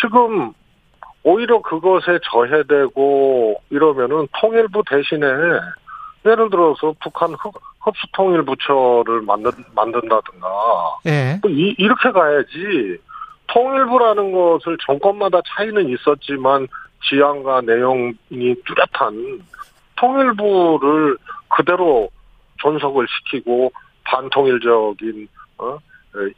지금 오히려 그것에 저해되고 이러면은 통일부 대신에 예를 들어서 북한 흡, 흡수통일 부처를 만든, 만든다든가 예. 뭐 이, 이렇게 가야지 통일부라는 것을 정권마다 차이는 있었지만 지향과 내용이 뚜렷한 통일부를 그대로 존속을 시키고 반통일적인 어?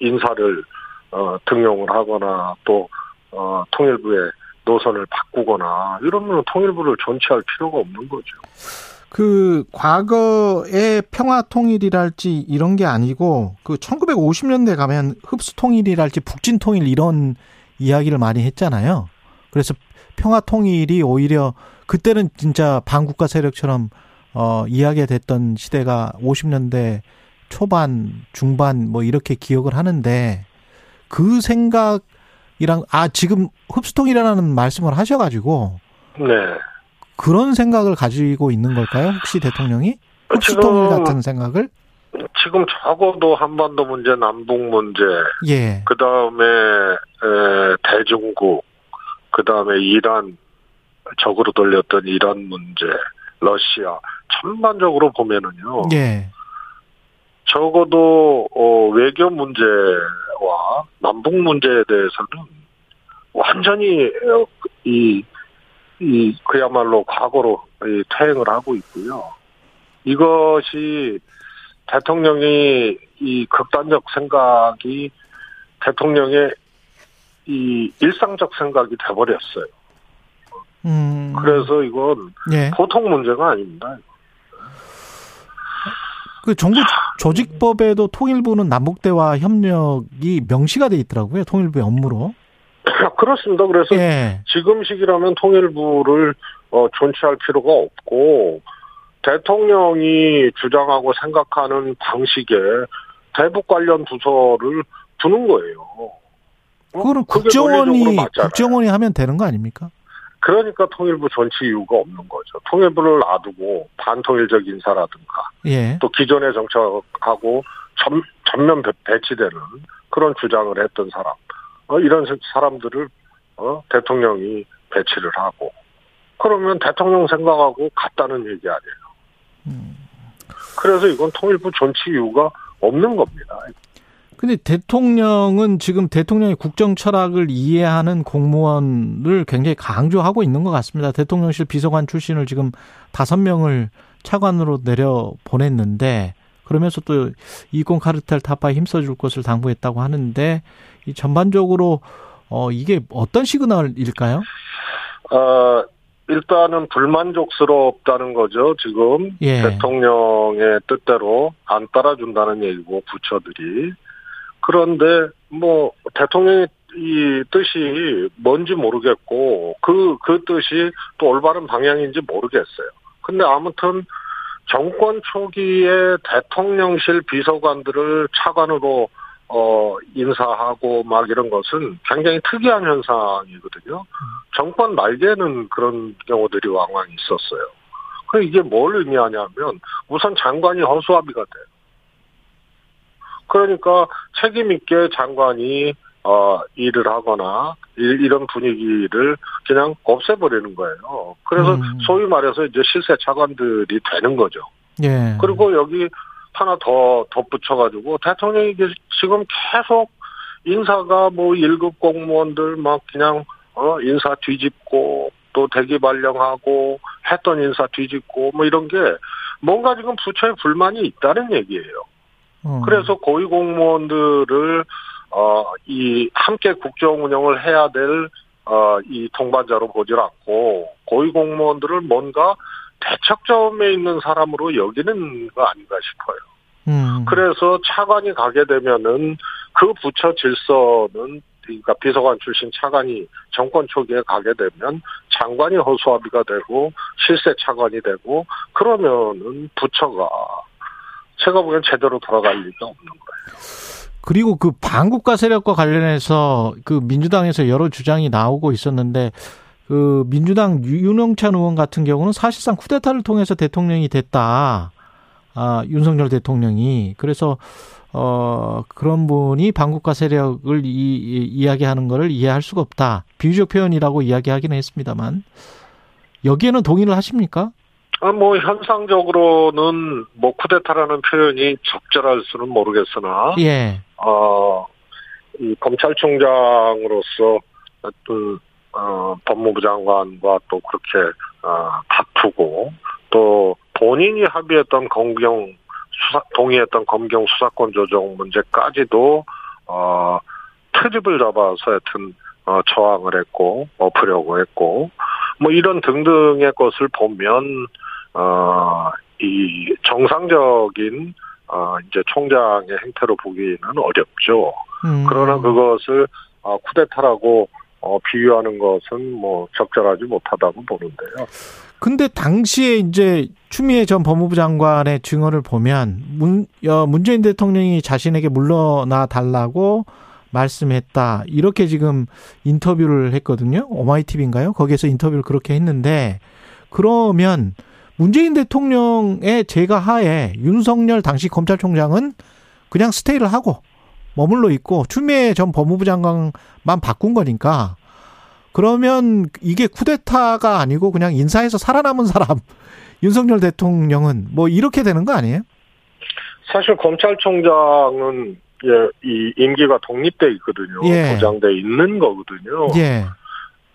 인사를 어, 등용을 하거나 또 어, 통일부의 노선을 바꾸거나 이러면 통일부를 존치할 필요가 없는 거죠. 그 과거의 평화 통일이랄지 이런 게 아니고 그 1950년대 가면 흡수 통일이랄지 북진 통일 이런 이야기를 많이 했잖아요. 그래서 평화 통일이 오히려 그때는 진짜 반국가 세력처럼 어 이야기가 됐던 시대가 50년대 초반, 중반 뭐 이렇게 기억을 하는데 그 생각이랑 아 지금 흡수통이라는 말씀을 하셔 가지고 네. 그런 생각을 가지고 있는 걸까요? 혹시 대통령이 흡수통일 같은 생각을? 지금 적어도 한반도 문제, 남북 문제, 예. 그 다음에 대중국, 그 다음에 이란 적으로 돌렸던 이란 문제, 러시아 전반적으로 보면은요. 예. 적어도 어, 외교 문제와 남북 문제에 대해서는 완전히 어, 이, 이 그야말로 과거로 이, 퇴행을 하고 있고요. 이것이 대통령이 이 극단적 생각이 대통령의 이 일상적 생각이 돼버렸어요. 음. 그래서 이건 예. 보통 문제가 아닙니다. 그 정부 조직법에도 통일부는 남북 대화 협력이 명시가 돼 있더라고요. 통일부의 업무로. 그렇습니다. 그래서 예. 지금 시기라면 통일부를 어, 존치할 필요가 없고 대통령이 주장하고 생각하는 방식에 대북 관련 부서를 두는 거예요. 어? 그거는 국정원이. 국정원이 하면 되는 거 아닙니까? 그러니까 통일부 존치 이유가 없는 거죠. 통일부를 놔두고 반통일적 인사라든가 예. 또 기존의 정책하고 전, 전면 배- 배치되는 그런 주장을 했던 사람 어, 이런 사람들을 어, 대통령이 배치를 하고 그러면 대통령 생각하고 같다는 얘기 아니에요. 그래서 이건 통일부 존치 이유가 없는 겁니다. 근데 대통령은 지금 대통령의 국정 철학을 이해하는 공무원을 굉장히 강조하고 있는 것 같습니다. 대통령실 비서관 출신을 지금 다섯 명을 차관으로 내려 보냈는데 그러면서 또 이권 카르텔 타파에 힘써줄 것을 당부했다고 하는데 이 전반적으로 어 이게 어떤 시그널일까요? 어, 일단은 불만족스럽다는 거죠. 지금 예. 대통령의 뜻대로 안 따라준다는 얘기고 부처들이 그런데 뭐 대통령의 이 뜻이 뭔지 모르겠고 그그 뜻이 또 올바른 방향인지 모르겠어요. 근데 아무튼 정권 초기에 대통령실 비서관들을 차관으로 어 인사하고 막 이런 것은 굉장히 특이한 현상이거든요. 정권 말기에는 그런 경우들이 왕왕 있었어요. 그 이게 뭘 의미하냐면 우선 장관이 허수아비가 돼요. 그러니까 책임 있게 장관이 어 일을 하거나 이- 이런 분위기를 그냥 없애버리는 거예요. 그래서 음. 소위 말해서 이제 실세 차관들이 되는 거죠. 예. 그리고 여기 하나 더 덧붙여가지고 대통령이 계- 지금 계속 인사가 뭐 1급 공무원들 막 그냥 어 인사 뒤집고 또 대기 발령하고 했던 인사 뒤집고 뭐 이런 게 뭔가 지금 부처에 불만이 있다는 얘기예요. 어. 그래서 고위 공무원들을 어 이 함께 국정 운영을 해야 될 어 이 동반자로 보질 않고 고위 공무원들을 뭔가 대척점에 있는 사람으로 여기는 거 아닌가 싶어요. 음. 그래서 차관이 가게 되면은 그 부처 질서는 그러니까 비서관 출신 차관이 정권 초기에 가게 되면 장관이 허수아비가 되고 실세 차관이 되고 그러면은 부처가 제가 보기엔 제대로 돌아갈 리가 없는 거예요. 그리고 그 반국가 세력과 관련해서 그 민주당에서 여러 주장이 나오고 있었는데 그 민주당 윤영찬 의원 같은 경우는 사실상 쿠데타를 통해서 대통령이 됐다. 아, 윤석열 대통령이. 그래서 어 그런 분이 반국가 세력을 이, 이, 이야기하는 거를 이해할 수가 없다. 비유적 표현이라고 이야기하기는 했습니다만 여기에는 동의를 하십니까? 아, 뭐 현상적으로는 뭐 쿠데타라는 표현이 적절할 수는 모르겠으나 예. 어, 이 검찰총장으로서 어떤 어, 법무부 장관과 또 그렇게 어, 다투고 또 본인이 합의했던 검경 수사 동의했던 검경 수사권 조정 문제까지도 어, 트집을 잡아서 하여튼 어, 저항을 했고 엎으려고 했고 뭐 이런 등등의 것을 보면 어, 이 정상적인 어, 이제 총장의 행태로 보기는 어렵죠. 음. 그러나 그것을 어, 쿠데타라고 어, 비유하는 것은 뭐 적절하지 못하다고 보는데요. 근데 당시에 이제 추미애 전 법무부 장관의 증언을 보면 문, 어, 문재인 대통령이 자신에게 물러나 달라고 말씀했다. 이렇게 지금 인터뷰를 했거든요. 오마이TV인가요? 거기에서 인터뷰를 그렇게 했는데 그러면 문재인 대통령의 제가 하에 윤석열 당시 검찰총장은 그냥 스테이를 하고 머물러 있고 추미애 전 법무부 장관만 바꾼 거니까 그러면 이게 쿠데타가 아니고 그냥 인사에서 살아남은 사람 윤석열 대통령은 뭐 이렇게 되는 거 아니에요? 사실 검찰총장은 예, 이 임기가 독립돼 있거든요. 예. 보장돼 있는 거거든요. 예.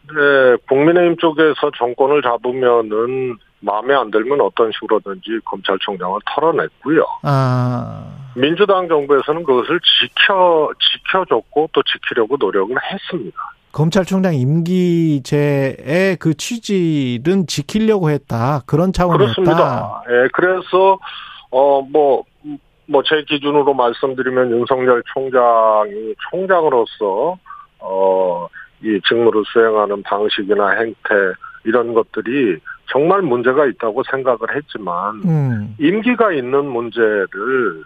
네, 국민의힘 쪽에서 정권을 잡으면은 마음에 안 들면 어떤 식으로든지 검찰총장을 털어냈고요. 아. 민주당 정부에서는 그것을 지켜 지켜줬고 또 지키려고 노력을 했습니다. 검찰총장 임기제의 그 취지는 지키려고 했다. 그런 차원이었다. 그렇습니다. 예, 그래서 어뭐 뭐 제 기준으로 말씀드리면 윤석열 총장이 총장으로서 어 이 직무를 수행하는 방식이나 행태 이런 것들이 정말 문제가 있다고 생각을 했지만 음. 임기가 있는 문제를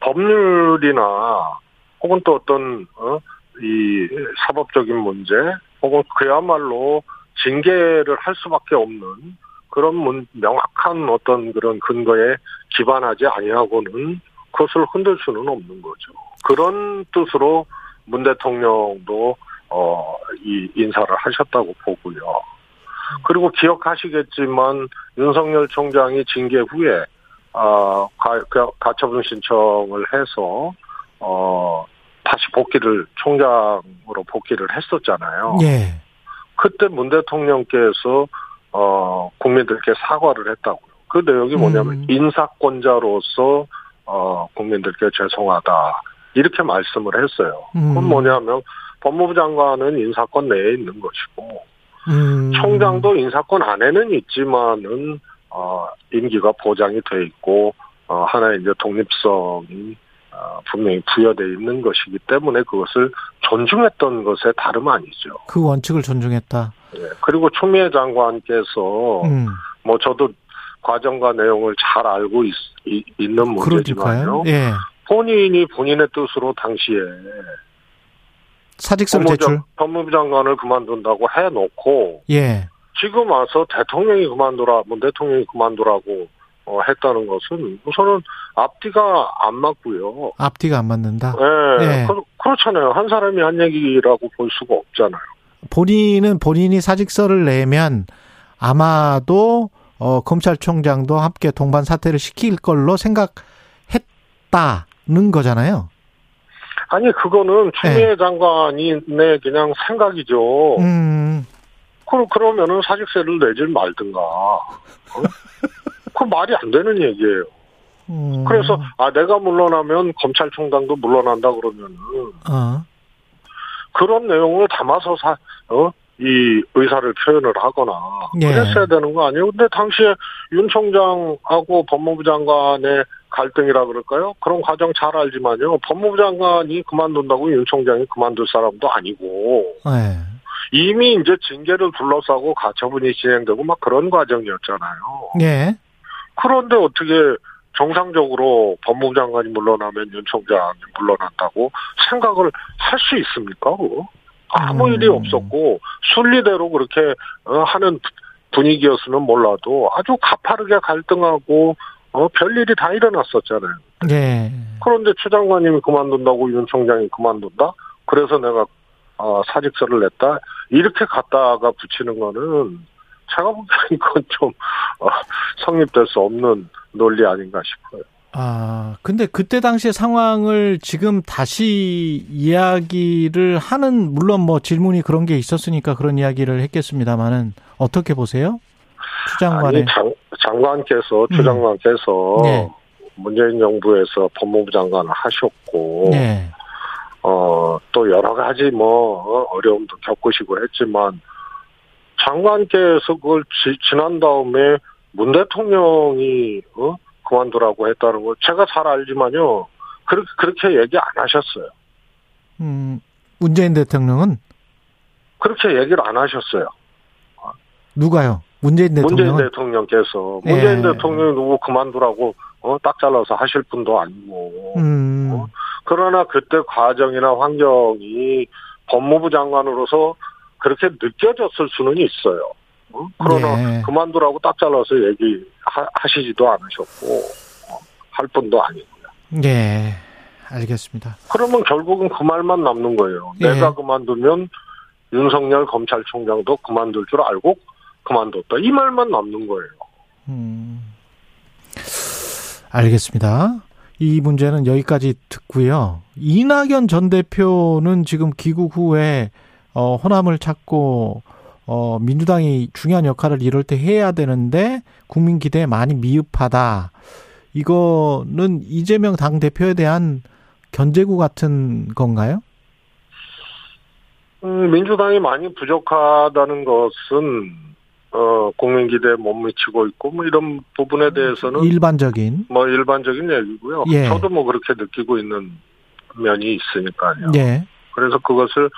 법률이나 혹은 또 어떤 어, 이 사법적인 문제 혹은 그야말로 징계를 할 수밖에 없는 그런 문, 명확한 어떤 그런 근거에 기반하지 아니하고는 그것을 흔들 수는 없는 거죠. 그런 뜻으로 문 대통령도 어, 이 인사를 하셨다고 보고요. 그리고 기억하시겠지만 윤석열 총장이 징계 후에 어, 가, 가- 가처분 신청을 해서 어, 다시 복귀를 총장으로 복귀를 했었잖아요. 예. 그때 문 대통령께서 어, 국민들께 사과를 했다고요. 그 내용이 뭐냐면 음. 인사권자로서 어, 국민들께 죄송하다 이렇게 말씀을 했어요. 음. 그건 뭐냐면 법무부 장관은 인사권 내에 있는 것이고 음. 총장도 인사권 안에는 있지만은 어, 임기가 보장이 돼 있고 어, 하나의 이제 독립성이 어, 분명히 부여돼 있는 것이기 때문에 그것을 존중했던 것에 다름 아니죠. 그 원칙을 존중했다. 예. 그리고 추미애 장관께서 음. 뭐 저도 과정과 내용을 잘 알고 있, 는 문제지만요. 예. 본인이 본인의 뜻으로 당시에 사직서 법무부, 제출. 장- 법무부 장관을 그만둔다고 해놓고 예. 지금 와서 대통령이 그만두라, 문 대통령이 그만두라고 어, 했다는 것은 우선은 앞뒤가 안 맞고요. 앞뒤가 안 맞는다. 예, 예. 그, 그렇잖아요. 한 사람이 한 얘기라고 볼 수가 없잖아요. 본인은 본인이 사직서를 내면 아마도 어, 검찰총장도 함께 동반 사퇴를 시킬 걸로 생각했다는 거잖아요. 아니 그거는 추미애 장관이 내 그냥 생각이죠. 예. 음. 그 그러면은 사직세를 내질 말든가. 어? 그 말이 안 되는 얘기예요. 음. 그래서 아 내가 물러나면 검찰총장도 물러난다 그러면은 어. 그런 내용을 담아서 사, 어? 이 의사를 표현을 하거나 예. 그랬어야 되는 거 아니에요? 근데 당시에 윤 총장하고 법무부 장관의 갈등이라 그럴까요? 그런 과정 잘 알지만요. 법무부 장관이 그만둔다고 윤 총장이 그만둘 사람도 아니고 예. 이미 이제 징계를 둘러싸고 가처분이 진행되고 막 그런 과정이었잖아요. 예. 그런데 어떻게 정상적으로 법무부 장관이 물러나면 윤 총장이 물러난다고 생각을 할 수 있습니까? 그거? 아무 음. 일이 없었고 순리대로 그렇게 어, 하는 분위기였으면 몰라도 아주 가파르게 갈등하고 어, 별일이 다 일어났었잖아요. 예. 그런데 추 장관님이 그만둔다고 윤 총장이 그만둔다? 그래서 내가 어, 사직서를 냈다? 이렇게 갖다가 붙이는 거는 제가 보기엔 이건 좀 어, 성립될 수 없는 논리 아닌가 싶어요. 아, 근데 그때 당시의 상황을 지금 다시 이야기를 하는, 물론 뭐 질문이 그런 게 있었으니까 그런 이야기를 했겠습니다만은 어떻게 보세요? 추 장관의. 아니, 장, 장관께서, 추 음. 장관께서 네. 문재인 정부에서 법무부 장관을 하셨고, 네. 어, 또 여러 가지 뭐, 어, 어려움도 겪으시고 했지만, 장관께서 그걸 지, 지난 다음에 문 대통령이, 어, 그만두라고 했다는 걸 제가 잘 알지만요, 그렇게, 그렇게 얘기 안 하셨어요. 음, 문재인 대통령은 그렇게 얘기를 안 하셨어요. 누가요? 문재인 문재인 대통령은? 대통령께서. 예. 문재인 대통령이 누구 그만두라고, 어, 딱 잘라서 하실 분도 아니고. 음, 어? 그러나 그때 과정이나 환경이 법무부 장관으로서 그렇게 느껴졌을 수는 있어요. 어? 그러나 예. 그만두라고 딱 잘라서 얘기하시지도 않으셨고 어, 할 분도 아니고요. 예. 알겠습니다. 그러면 결국은 그 말만 남는 거예요. 예. 내가 그만두면 윤석열 검찰총장도 그만둘 줄 알고 그만뒀다. 이 말만 남는 거예요. 음, 알겠습니다. 이 문제는 여기까지 듣고요. 이낙연 전 대표는 지금 귀국 후에 어, 호남을 찾고 어, 민주당이 중요한 역할을 이럴 때 해야 되는데 국민 기대에 많이 미흡하다. 이거는 이재명 당 대표에 대한 견제구 같은 건가요? 음, 민주당이 많이 부족하다는 것은 어, 국민 기대에 못 미치고 있고 뭐 이런 부분에 대해서는 일반적인. 뭐 일반적인 얘기고요. 예. 저도 뭐 그렇게 느끼고 있는 면이 있으니까요. 예. 그래서 그것을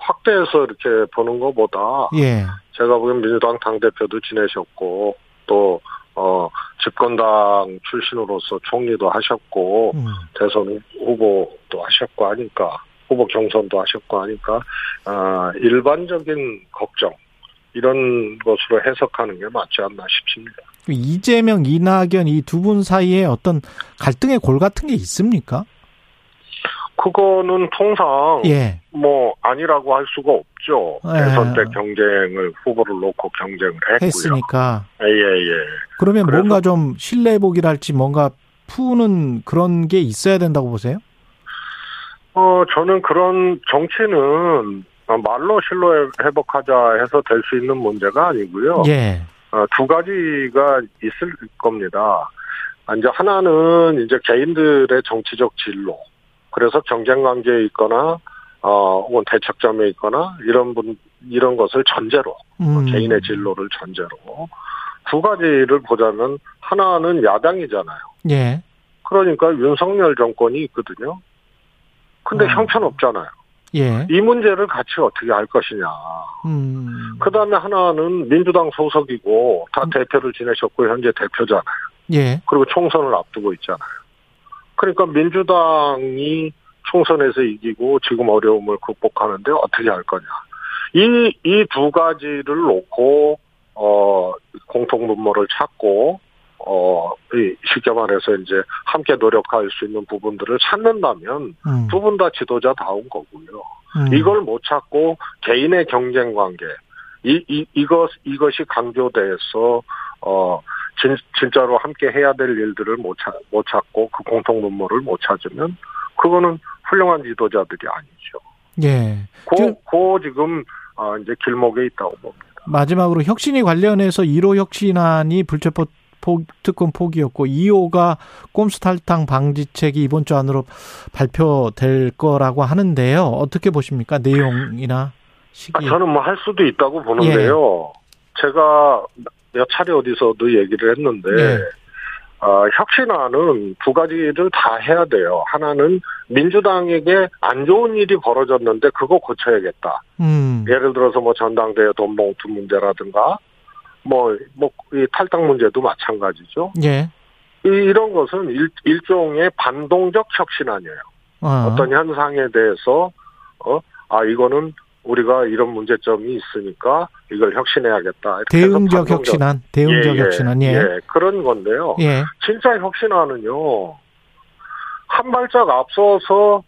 확대해서 이렇게 보는 것보다 예. 제가 보기엔 민주당 당 대표도 지내셨고 또 어, 집권당 출신으로서 총리도 하셨고 음. 대선 후보도 하셨고 하니까 후보 경선도 하셨고 하니까 아, 일반적인 걱정 이런 것으로 해석하는 게 맞지 않나 싶습니다. 이재명, 이낙연 이 두 분 사이에 어떤 갈등의 골 같은 게 있습니까? 그거는 통상 예. 뭐 아니라고 할 수가 없죠. 예. 대선 때 경쟁을 후보를 놓고 경쟁을 했고요. 했으니까. 예예. 그러면 그래서- 뭔가 좀 신뢰복이랄지 뭔가 푸는 그런 게 있어야 된다고 보세요? 어 저는 그런 정치는 말로 신뢰 회복하자 해서 될 수 있는 문제가 아니고요. 예. 어, 두 가지가 있을 겁니다. 아, 이제 하나는 이제 개인들의 정치적 진로. 그래서 경쟁 관계에 있거나 어, 혹은 대척점에 있거나 이런 분 이런 것을 전제로 음. 개인의 진로를 전제로 두 가지를 보자면 하나는 야당이잖아요. 예. 그러니까 윤석열 정권이 있거든요. 근데 음. 형편 없잖아요. 예. 이 문제를 같이 어떻게 할 것이냐. 음. 그 다음에 하나는 민주당 소속이고 다 음. 대표를 지내셨고 현재 대표잖아요. 예. 그리고 총선을 앞두고 있잖아요. 그러니까 민주당이 총선에서 이기고 지금 어려움을 극복하는데 어떻게 할 거냐. 이, 이 두 가지를 놓고, 어, 공통분모를 찾고, 어, 이 쉽게 말해서 이제 함께 노력할 수 있는 부분들을 찾는다면 음. 두분 다 지도자다운 거고요. 음. 이걸 못 찾고 개인의 경쟁 관계, 이, 이, 이것, 이것이 강조돼서, 어, 진, 진짜로 함께 해야 될 일들을 못, 찾, 못 찾고 그 공통 분모를 못 찾으면 그거는 훌륭한 지도자들이 아니죠. 예. 고, 고 지금, 아, 이제 길목에 있다고 봅니다. 마지막으로 혁신이 관련해서 1호 혁신안이 불체포 포- 특권 포기였고 2호가 꼼수 탈당 방지책이 이번 주 안으로 발표될 거라고 하는데요. 어떻게 보십니까? 내용이나 아, 시기. 저는 뭐 할 수도 있다고 보는데요. 제가 몇 차례 어디서도 얘기를 했는데, 예. 어, 혁신안은 두 가지를 다 해야 돼요. 하나는 민주당에게 안 좋은 일이 벌어졌는데 그거 고쳐야겠다. 음. 예를 들어서 뭐 전당대회 돈봉투 문제라든가, 뭐, 뭐, 이 탈당 문제도 마찬가지죠. 예. 이, 이런 것은 일, 일종의 반동적 혁신안이에요. 어. 어떤 현상에 대해서 어, 아 이거는 우리가 이런 문제점이 있으니까 이걸 혁신해야겠다. 대응적 혁신안, 대응적 예, 예, 혁신안, 예. 예, 그런 건데요. 예. 진짜 혁신안은요 한 발짝 앞서서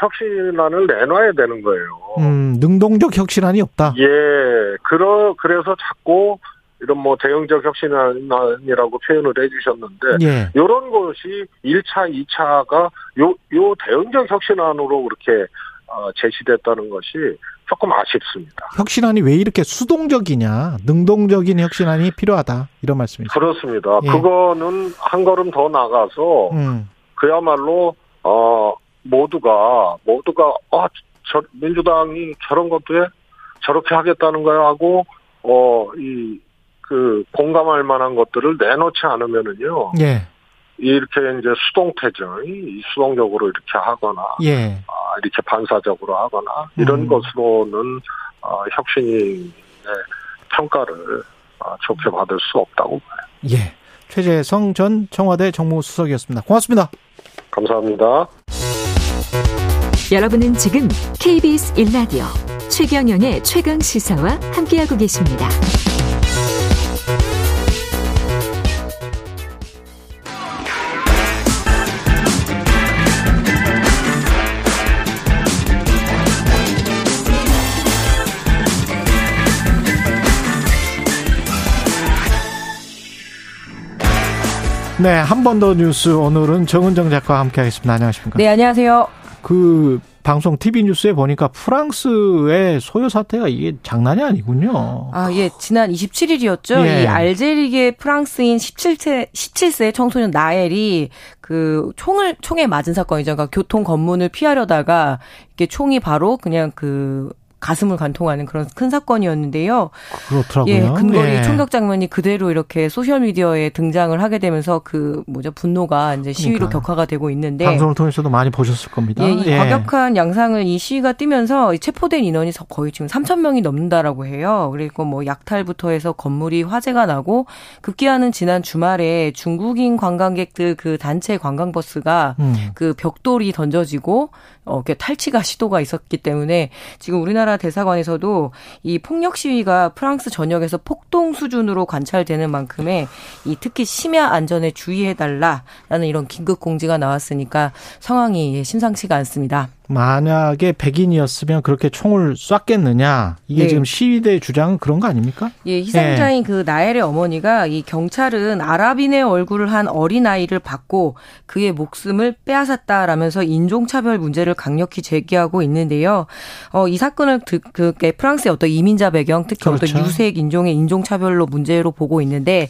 혁신안을 내놔야 되는 거예요. 음, 능동적 혁신안이 없다. 예, 그러 그래서 자꾸 이런 뭐 대응적 혁신안이라고 표현을 해주셨는데 예. 이런 것이 1차, 2차가 요, 요 대응적 혁신안으로 그렇게 어, 제시됐다는 것이 조금 아쉽습니다. 혁신안이 왜 이렇게 수동적이냐, 능동적인 혁신안이 필요하다 이런 말씀이죠. 그렇습니다. 예. 그거는 한 걸음 더 나가서 음, 그야말로 어 모두가 모두가 아 저 민주당이 저런 것도에 저렇게 하겠다는 거야 하고 어 이 그 공감할 만한 것들을 내놓지 않으면은요 예, 이렇게 이제 수동태정이 수동적으로 이렇게 하거나 예, 아, 이렇게 반사적으로 하거나 이런 음. 것으로는 어, 혁신의 평가를 어, 좋게 받을 수 없다고 봐요. 예. 최재성 전 청와대 정무수석이었습니다. 고맙습니다. 감사합니다. 여러분은 지금 KBS 1라디오 최경영의 최강 시사와 함께하고 계십니다. 네, 한 번 더 뉴스 오늘은 정은정 작가와 함께하겠습니다. 안녕하십니까? 네, 안녕하세요. 그 방송 TV 뉴스에 보니까 프랑스의 소요 사태가 이게 장난이 아니군요. 아, 예, 지난 27일이었죠. 예. 이 알제리계 프랑스인 17세, 17세 청소년 나엘이 그 총을, 총에 맞은 사건이죠. 그러니까 교통 검문을 피하려다가 이게 총이 바로 그냥 그 가슴을 관통하는 그런 큰 사건이었는데요. 그렇더라고요. 예, 근거리 예. 총격 장면이 그대로 이렇게 소셜 미디어에 등장을 하게 되면서 그 뭐죠 분노가 이제 시위로 그러니까. 격화가 되고 있는데 방송을 통해서도 많이 보셨을 겁니다. 예, 이 과격한 양상을 이 시위가 띠면서 이 체포된 인원이 서- 거의 지금 3천 명이 넘는다라고 해요. 그리고 뭐 약탈부터 해서 건물이 화재가 나고 급기야는 지난 주말에 중국인 관광객들 그 단체 관광버스가 음. 그 벽돌이 던져지고 어, 이렇게 탈취가 시도가 있었기 때문에 지금 우리나라 대사관에서도 이 폭력 시위가 프랑스 전역에서 폭동 수준으로 관찰되는 만큼의 이 특히 심야 안전에 주의해 달라라는 이런 긴급 공지가 나왔으니까 상황이 예, 심상치가 않습니다. 만약에 백인이었으면 그렇게 총을 쐈겠느냐? 이게 네. 지금 시위대 주장은 그런 거 아닙니까? 예, 희생자인 그 나엘의 어머니가 이 경찰은 아랍인의 얼굴을 한 어린 아이를 받고 그의 목숨을 빼앗았다라면서 인종차별 문제를 강력히 제기하고 있는데요. 어, 이 사건을 드, 그 프랑스의 어떤 이민자 배경, 특히 그렇죠. 어떤 유색 인종의 인종차별로 문제로 보고 있는데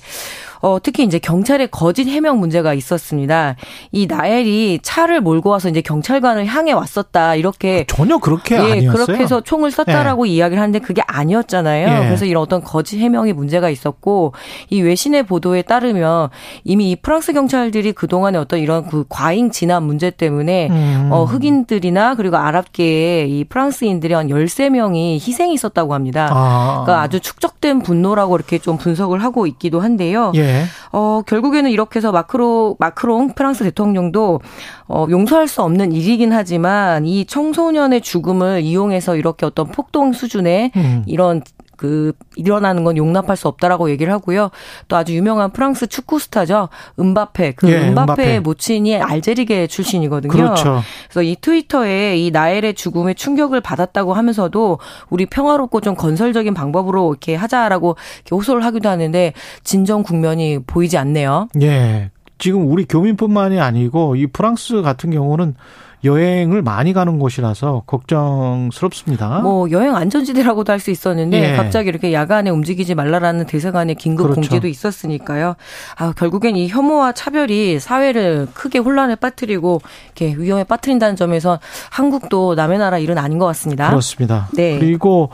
어, 특히 이제 경찰의 거짓 해명 문제가 있었습니다. 이 나엘이 차를 몰고 와서 이제 경찰관을 향해 왔었다. 이렇게 전혀 그렇게 예, 아니었어요. 그렇게 해서 총을 쐈다라고 이야기를 하는데 그게 아니었잖아요. 예. 그래서 이런 어떤 거짓 해명이 문제가 있었고 이 외신의 보도에 따르면 이미 이 프랑스 경찰들이 그 동안에 어떤 이런 그 과잉 진압 문제 때문에 음. 어, 흑인들이나 그리고 아랍계의 이 프랑스인들이 한 13명이 희생이 있었다고 합니다. 아. 그러니까 아주 축적된 분노라고 이렇게 좀 분석을 하고 있기도 한데요. 예. 어, 결국에는 이렇게 해서 마크로, 마크롱 프랑스 대통령도 어, 용서할 수 없는 일이긴 하지만 이 청소년의 죽음을 이용해서 이렇게 어떤 폭동 수준의 음. 이런 그 일어나는 건 용납할 수 없다라고 얘기를 하고요. 또 아주 유명한 프랑스 축구 스타죠. 은바페. 그 예, 은바페의 은바페. 모친이 알제리계 출신이거든요. 그렇죠. 그래서 이 트위터에 이 나엘의 죽음에 충격을 받았다고 하면서도 우리 평화롭고 좀 건설적인 방법으로 이렇게 하자라고 이렇게 호소를 하기도 하는데 진정 국면이 보이지 않네요. 예. 지금 우리 교민뿐만이 아니고 이 프랑스 같은 경우는 여행을 많이 가는 곳이라서 걱정스럽습니다. 뭐 여행 안전지대라고도 할 수 있었는데 예. 갑자기 이렇게 야간에 움직이지 말라라는 대사관의 긴급 그렇죠. 공지도 있었으니까요. 아 결국엔 이 혐오와 차별이 사회를 크게 혼란에 빠뜨리고 이렇게 위험에 빠뜨린다는 점에서 한국도 남의 나라 일은 아닌 것 같습니다. 그렇습니다. 네. 그리고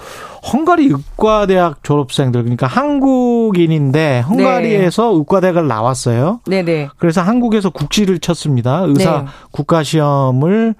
헝가리 의과대학 졸업생들 그러니까 한국인인데 헝가리에서 의과대학을 나왔어요. 네네. 그래서 한국에서 국시를 쳤습니다. 의사 네. 국가 시험을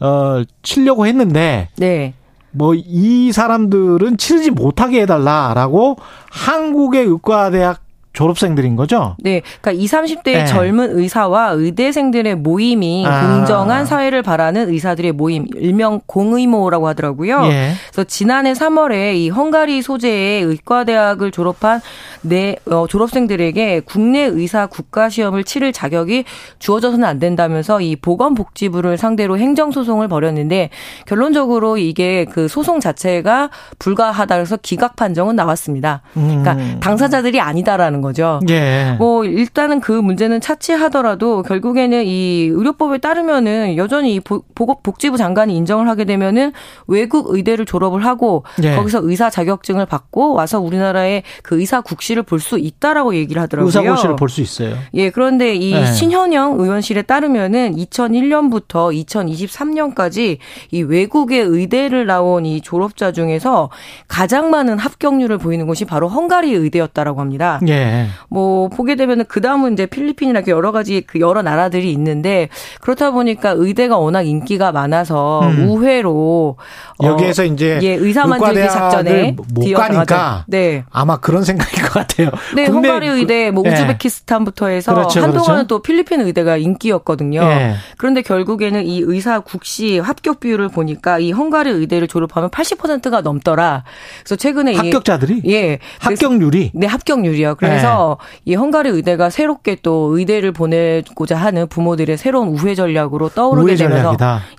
어 치려고 했는데 네. 뭐 이 사람들은 치르지 못하게 해달라라고 한국의 의과대학 졸업생들인 거죠. 네. 그러니까 20, 30대의 네. 젊은 의사와 의대생들의 모임이 아. 공정한 사회를 바라는 의사들의 모임, 일명 공의모라고 하더라고요. 예. 그래서 지난해 3월에 이 헝가리 소재의 의과대학을 졸업한 내 어, 졸업생들에게 국내 의사 국가 시험을 치를 자격이 주어져서는 안 된다면서 이 보건복지부를 상대로 행정 소송을 벌였는데 결론적으로 이게 그 소송 자체가 불가하다 그래서 기각 판정은 나왔습니다. 그러니까 음. 당사자들이 아니다라는 거죠. 예. 뭐 일단은 그 문제는 차치하더라도 결국에는 이 의료법에 따르면은 여전히 이 복지부 장관이 인정을 하게 되면은 외국 의대를 졸업을 하고 예. 거기서 의사 자격증을 받고 와서 우리나라의 그 의사 국시를 볼 수 있다라고 얘기를 하더라고요. 의사 국시를 볼 수 있어요. 예, 그런데 이 예. 신현영 의원실에 따르면은 2001년부터 2023년까지 이 외국의 의대를 나온 이 졸업자 중에서 가장 많은 합격률을 보이는 곳이 바로 헝가리 의대였다라고 합니다. 예. 뭐 보게 되면은 그 다음은 이제 필리핀이나 여러 가지 그 여러 나라들이 있는데 그렇다 보니까 의대가 워낙 인기가 많아서 음. 우회로 어, 여기에서 어, 이제 예, 의사 만들기 작전에 못 가니까 네. 아마 그런 생각일 것 같아요. 네, 헝가리 그 의대, 뭐 예. 우즈베키스탄부터 해서 그렇죠, 한동안은 그렇죠. 또 필리핀 의대가 인기였거든요. 예. 그런데 결국에는 이 의사 국시 합격 비율을 보니까 이 헝가리 의대를 졸업하면 80%가 넘더라. 그래서 최근에 합격자들이 예 합격률이 네 합격률이요. 그래서 예. 이 헝가리 의대가 새롭게 또 의대를 보내고자 하는 부모들의 새로운 우회 전략으로 떠오르게 되면서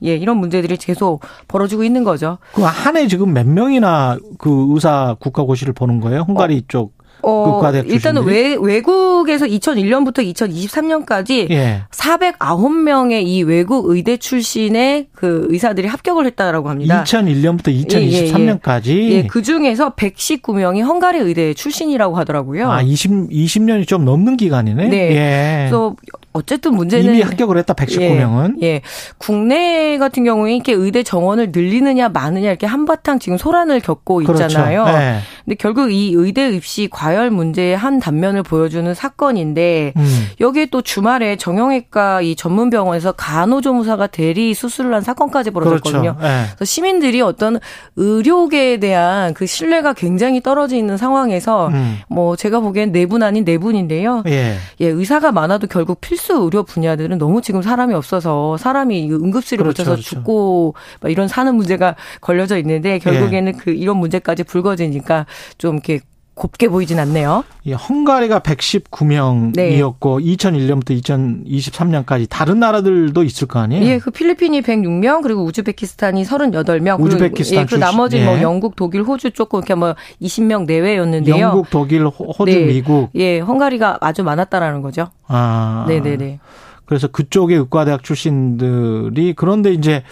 예 이런 문제들이 계속 벌어지고 있는 거죠. 그 한 해 지금 몇 명이나 그 의사 국가고시를 보는 거예요? 헝가리 어. 쪽 어, 일단은 외, 외국에서 2001년부터 2023년까지 예. 409명의 이 외국 의대 출신의 그 의사들이 합격을 했다라고 합니다. 2001년부터 2023년까지. 예, 예, 예. 그 중에서 119명이 헝가리 의대 출신이라고 하더라고요. 아, 20 20년이 좀 넘는 기간이네. 네. 예. 그래서 어쨌든 문제는 이미 합격을 했다 119명은. 예, 예. 국내 같은 경우에 이렇게 의대 정원을 늘리느냐 마느냐 이렇게 한바탕 지금 소란을 겪고 그렇죠. 있잖아요. 그렇죠. 예. 근데 결국 이 의대 입시 과열 문제의 한 단면을 보여주는 사건인데 음. 여기에 또 주말에 정형외과 이 전문 병원에서 간호조무사가 대리 수술을 한 사건까지 벌어졌거든요. 그렇죠. 예. 그래서 시민들이 어떤 의료계에 대한 그 신뢰가 굉장히 떨어져 있는 상황에서 음. 뭐 제가 보기엔 내분 네 아닌 내분인데요. 네 예. 예, 의사가 많아도 결국 필수 필수 의료 분야들은 너무 지금 사람이 없어서 사람이 응급실에 그렇죠, 붙여서 그렇죠. 죽고 이런 사는 문제가 걸려져 있는데 결국에는 예. 그 이런 문제까지 불거지니까 좀 이렇게 곱게 보이진 않네요. 예, 헝가리가 119명이었고 네. 2001년부터 2023년까지 다른 나라들도 있을 거 아니에요? 예, 그 필리핀이 106명 그리고 우즈베키스탄이 38명 우즈베키스탄 그리고, 예, 그 나머지 뭐 예. 뭐 영국, 독일, 호주 조금 이렇게 뭐 20명 내외였는데요. 영국, 독일, 호주, 네. 미국. 예, 헝가리가 아주 많았다라는 거죠. 아. 네, 네, 네. 그래서 그쪽의 의과대학 출신들이 그런데 이제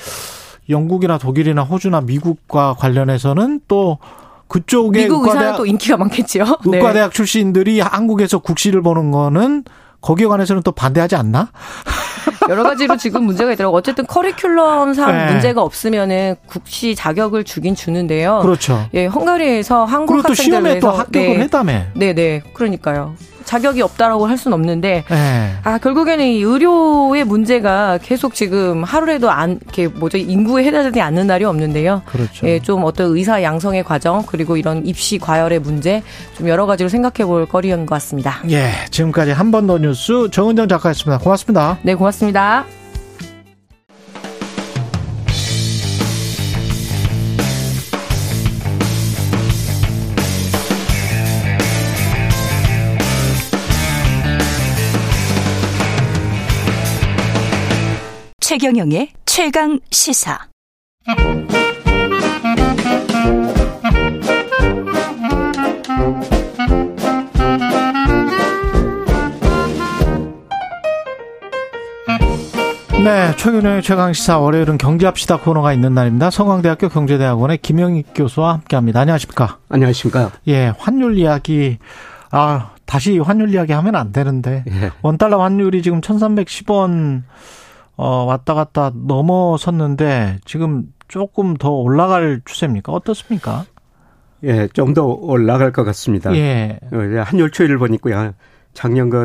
영국이나 독일이나 호주나 미국과 관련해서는 또 그쪽에 미국 의사는 또 인기가 많겠죠. 네. 의과대학 네. 출신들이 한국에서 국시를 보는 거는 거기에 관해서는 또 반대하지 않나? 여러 가지로 지금 문제가 있더라고. 어쨌든 커리큘럼상 네. 문제가 없으면은 국시 자격을 주긴 주는데요. 그렇죠. 예, 헝가리에서 한국 학생들 시험에 또 합격을 네. 했다며. 네, 네. 그러니까요. 자격이 없다라고 할 수는 없는데 네. 아 결국에는 이 의료의 문제가 계속 지금 하루라도 안 이렇게 뭐죠 인구에 해당되지 않는 날이 없는데요. 그렇죠. 예, 좀 어떤 의사 양성의 과정 그리고 이런 입시 과열의 문제 좀 여러 가지로 생각해 볼 거리인 것 같습니다. 예, 지금까지 한 번 더 뉴스 정은정 작가였습니다. 고맙습니다. 네, 고맙습니다. 최경영의 최강 시사. 네, 최경영의 최강시사 월요일은 경제합시다 코너가 있는 날입니다. 성황대학교 경제대학원의 김영익 교수와 함께합니다. 안녕하십니까? 안녕하십니까? 예, 환율 이야기 아 다시 환율 이야기 하면 안 되는데 예. 원 달러 환율이 지금 1,310원 어, 왔다 갔다 넘어섰는데 지금 조금 더 올라갈 추세입니까? 어떻습니까? 예, 좀 더 올라갈 것 같습니다. 예. 어, 한율 추이를 보니까 작년 그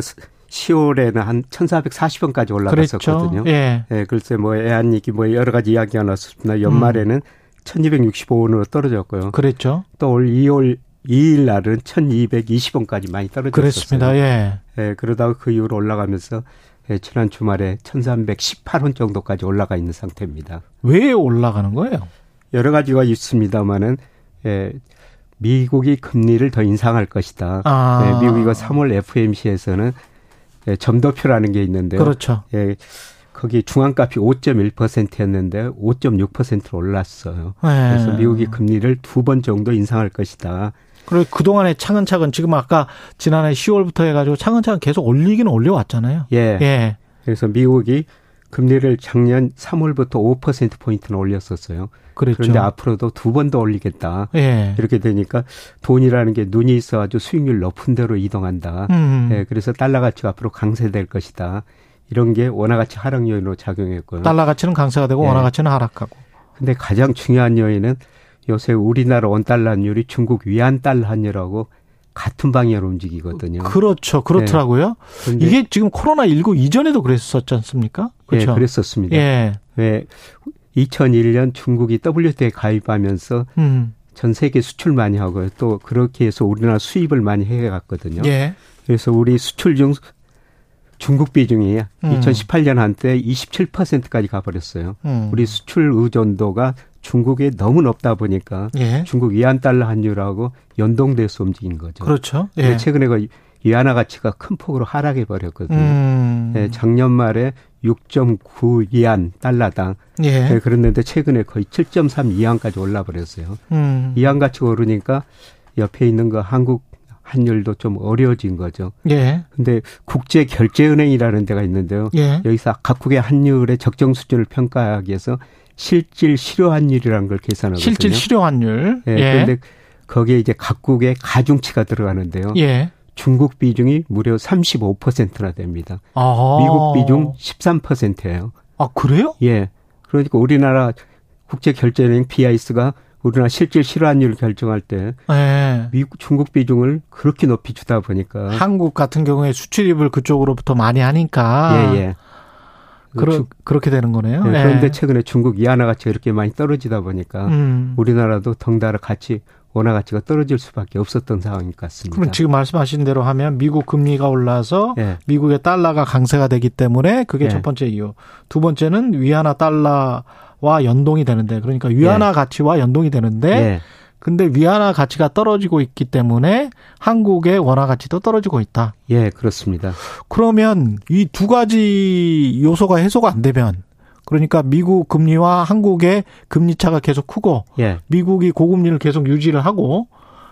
10월에는 한 1,440원까지 올라갔었거든요. 그렇죠. 예. 예. 글쎄 뭐 애한이기 뭐 여러 가지 이야기가 나왔습니다. 연말에는 음. 1,265원으로 떨어졌고요. 그랬죠. 또 올 2월 2일 날은 1,220원까지 많이 떨어졌어요. 그렇습니다. 예. 예, 그러다가 그 이후로 올라가면서 예, 지난 주말에 1318원 정도까지 올라가 있는 상태입니다. 왜 올라가는 거예요? 여러 가지가 있습니다만은 예, 미국이 금리를 더 인상할 것이다. 아. 예, 미국 이거 3월 FMC에서는 예, 점도표라는 게 있는데요. 그렇죠. 예, 거기 중앙값이 5.1%였는데 5.6%로 올랐어요. 네. 그래서 미국이 금리를 두 번 정도 인상할 것이다. 그리고 그동안에 차근차근 지금 아까 지난해 10월부터 해가지고 차근차근 계속 올리기는 올려왔잖아요. 예. 예. 그래서 미국이 금리를 작년 3월부터 5%포인트는 올렸었어요. 그랬죠. 그런데 앞으로도 두 번 더 올리겠다. 예. 이렇게 되니까 돈이라는 게 눈이 있어가지고 수익률 높은 대로 이동한다. 음. 예. 그래서 달러 가치가 앞으로 강세될 것이다. 이런 게 원화 가치 하락 요인으로 작용했고요. 달러 가치는 강세가 되고 예. 원화 가치는 하락하고. 근데 가장 중요한 요인은 요새 우리나라 원달러 환율이 중국 위안 달러 환율하고 같은 방향으로 움직이거든요. 그렇죠. 그렇더라고요. 네. 이게 지금 코로나19 이전에도 그랬었지 않습니까? 그렇죠. 네, 그랬었습니다. 예. 왜 2001년 중국이 WTO에 가입하면서 음. 전 세계 수출 많이 하고요. 또 그렇게 해서 우리나라 수입을 많이 해갔거든요. 예. 그래서 우리 수출 중 중국 비중이 음. 2018년 한때 27%까지 가버렸어요. 음. 우리 수출 의존도가 중국에 너무 높다 보니까 예. 중국 위안 달러 환율하고 연동돼서 움직인 거죠. 그렇죠. 예. 최근에 그 위안화 가치가 큰 폭으로 하락해 버렸거든요. 음. 예, 작년 말에 6.9 위안 달러당. 예. 예. 그랬는데 최근에 거의 7.3 위안까지 올라 버렸어요. 음. 위안 가치가 오르니까 옆에 있는 거 한국 환율도 좀 어려워진 거죠. 예. 근데 국제 결제은행이라는 데가 있는데요. 예. 여기서 각국의 환율의 적정 수준을 평가하기 위해서 실질 실효 환율이라는 걸 계산하거든요. 실질 실효 환율. 예. 예. 그런데 거기에 이제 각국의 가중치가 들어가는데요. 예. 중국 비중이 무려 35%나 됩니다. 아. 미국 비중 13%예요. 아, 그래요? 예. 그러니까 우리나라 국제 결제은행 BIS가 우리나라 실질 실환율 결정할 때 네. 미국 중국 비중을 그렇게 높이 주다 보니까 한국 같은 경우에 수출입을 그쪽으로부터 많이 하니까 예, 예. 그러, 그렇게 되는 거네요. 네, 그런데 예. 최근에 중국 이하나 가치가 이렇게 많이 떨어지다 보니까 음. 우리나라도 덩달아 같이 원화 가치가 떨어질 수밖에 없었던 상황인 것 같습니다. 그럼 지금 말씀하신 대로 하면 미국 금리가 올라서 예. 미국의 달러가 강세가 되기 때문에 그게 예. 첫 번째 이유. 두 번째는 위안화 달러와 연동이 되는데 그러니까 위안화 예. 가치와 연동이 되는데 예. 근데 위안화 가치가 떨어지고 있기 때문에 한국의 원화 가치도 떨어지고 있다. 예, 그렇습니다. 그러면 이 두 가지 요소가 해소가 안 되면 그러니까 미국 금리와 한국의 금리 차가 계속 크고 예. 미국이 고금리를 계속 유지를 하고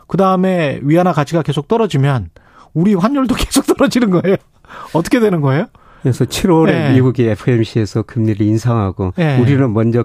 그다음에 위안화 가치가 계속 떨어지면 우리 환율도 계속 떨어지는 거예요. 어떻게 되는 거예요? 그래서 7월에 예. 미국이 FMC에서 금리를 인상하고 예. 우리는 먼저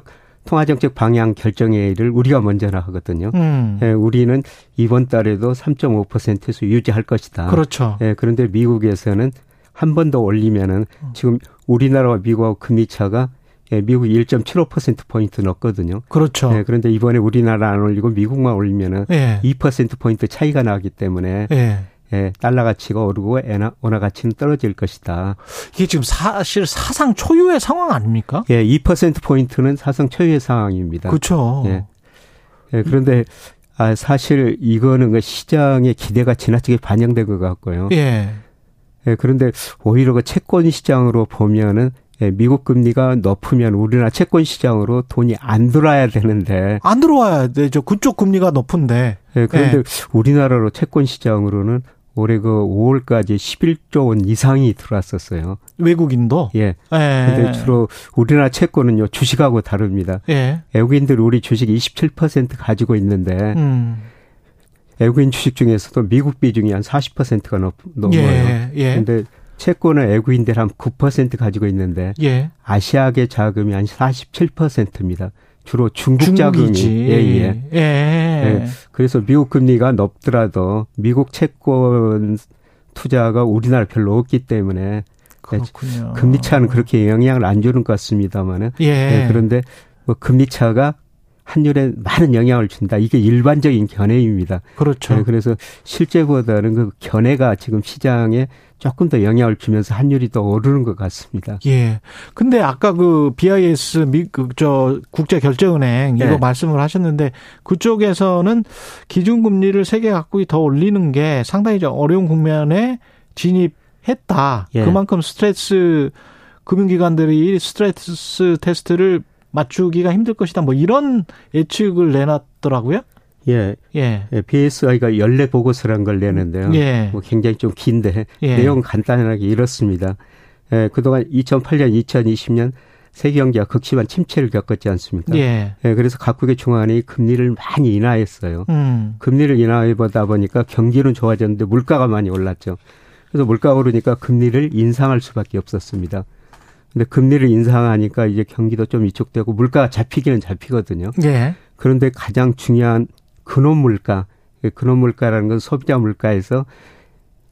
통화정책 방향 결정회의를 우리가 먼저나 하거든요. 음. 예, 우리는 이번 달에도 3.5%에서 유지할 것이다. 그렇죠. 예, 그런데 미국에서는 한 번 더 올리면은 지금 우리나라와 미국하고 금리 차가 예, 미국이 1.75%포인트 넣었거든요. 그렇죠. 예, 그런데 이번에 우리나라 안 올리고 미국만 올리면은 예. 2%포인트 차이가 나기 때문에 예. 예, 달러 가치가 오르고 엔화, 원화 가치는 떨어질 것이다. 이게 지금 사실 사상 초유의 상황 아닙니까? 예, 2%포인트는 사상 초유의 상황입니다. 그렇죠. 예. 예 그런데 아, 사실 이거는 그 시장의 기대가 지나치게 반영된 것 같고요. 예. 예, 그런데 오히려 그 채권 시장으로 보면은 예, 미국 금리가 높으면 우리나라 채권 시장으로 돈이 안 들어와야 되는데 안 들어와야 되죠. 그쪽 금리가 높은데. 예, 그런데 예. 우리나라로 채권 시장으로는 올해 그 5월까지 11조 원 이상이 들어왔었어요. 외국인도? 예. 예. 근데 주로 우리나라 채권은요, 주식하고 다릅니다. 예. 외국인들 우리 주식 27% 가지고 있는데, 음. 외국인 주식 중에서도 미국 비중이 한 40%가 넘, 넘어요. 예. 예. 근데 채권을 외국인들 한 9% 가지고 있는데 예. 아시아계 자금이 한 47%입니다. 주로 중국. 자금이 예, 예. 예. 예. 그래서 미국 금리가 높더라도 미국 채권 투자가 우리나라 별로 없기 때문에 그렇군요. 금리 차는 그렇게 영향을 안 주는 것 같습니다만은 예. 예. 그런데 뭐 금리 차가 환율에 많은 영향을 준다. 이게 일반적인 견해입니다. 그렇죠. 네, 그래서 실제보다는 그 견해가 지금 시장에 조금 더 영향을 주면서 환율이 더 오르는 것 같습니다. 예. 근데 아까 그 BIS 미저 그 국제 결제은행 이거 네. 말씀을 하셨는데 그쪽에서는 기준 금리를 세계 각국이 더 올리는 게 상당히 좀 어려운 국면에 진입했다. 예. 그만큼 스트레스 금융기관들이 스트레스 테스트를 맞추기가 힘들 것이다. 뭐 이런 예측을 내놨더라고요. 예. 예. 예. BSI가 연례 보고서란 걸 내는데요. 예. 뭐 굉장히 좀 긴데 예. 내용 간단하게 이렇습니다. 예, 그동안 2008년, 2020년 세계 경제가 극심한 침체를 겪었지 않습니까? 예. 예 그래서 각국의 중앙은행이 금리를 많이 인하했어요. 음. 금리를 인하해 보다 보니까 경기는 좋아졌는데 물가가 많이 올랐죠. 그래서 물가가 오르니까 금리를 인상할 수밖에 없었습니다. 근데 금리를 인상하니까 이제 경기도 좀 위축되고 물가가 잡히기는 잡히거든요. 예. 그런데 가장 중요한 근원 물가, 근원 물가라는 건 소비자 물가에서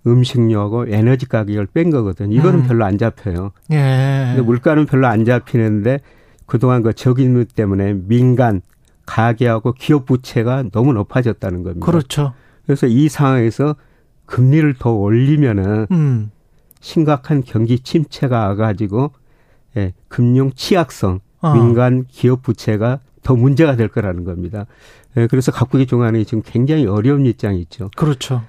음식료하고 에너지 가격을 뺀 거거든요. 이거는 음. 별로 안 잡혀요. 예. 근데 물가는 별로 안 잡히는데 그동안 그 적임료 때문에 민간 가계하고 기업 부채가 너무 높아졌다는 겁니다. 그렇죠. 그래서 이 상황에서 금리를 더 올리면은 음. 심각한 경기 침체가 와가지고 예, 금융 취약성, 어. 민간 기업 부채가 더 문제가 될 거라는 겁니다. 예, 그래서 각국의 중앙이 지금 굉장히 어려운 입장이 있죠. 그렇죠.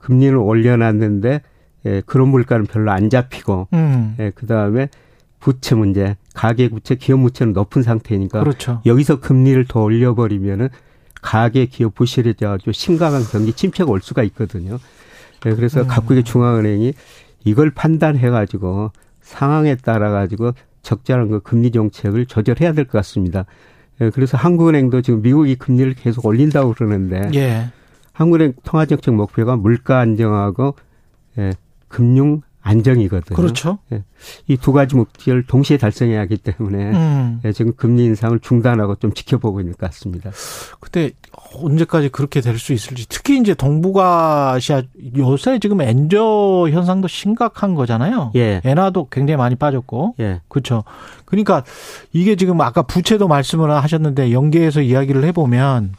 금리를 올려놨는데 예, 그런 물가는 별로 안 잡히고 음. 예, 그 다음에 부채 문제, 가계 부채, 기업 부채는 높은 상태니까 그렇죠. 여기서 금리를 더 올려 버리면은 가계 기업 부실에 대해서 심각한 경기 침체가 올 수가 있거든요. 예, 그래서 음. 각국의 중앙은행이 이걸 판단해 가지고 상황에 따라 가지고 적절한 그 금리 정책을 조절해야 될 것 같습니다. 예, 그래서 한국은행도 지금 미국이 금리를 계속 올린다고 그러는데 예. 한국은행 통화정책 목표가 물가 안정하고 예, 금융 안정이거든요. 그렇죠. 예. 이두 가지 목표를 동시에 달성해야 하기 때문에 음. 예, 지금 금리 인상을 중단하고 좀 지켜보고 있는 것 같습니다. 근데 언제까지 그렇게 될 수 있을지 특히 이제 동북아시아 요새 지금 엔저 현상도 심각한 거잖아요. 예. 엔화도 굉장히 많이 빠졌고. 예. 그렇죠. 그러니까 이게 지금 아까 부채도 말씀을 하셨는데 연계해서 이야기를 해보면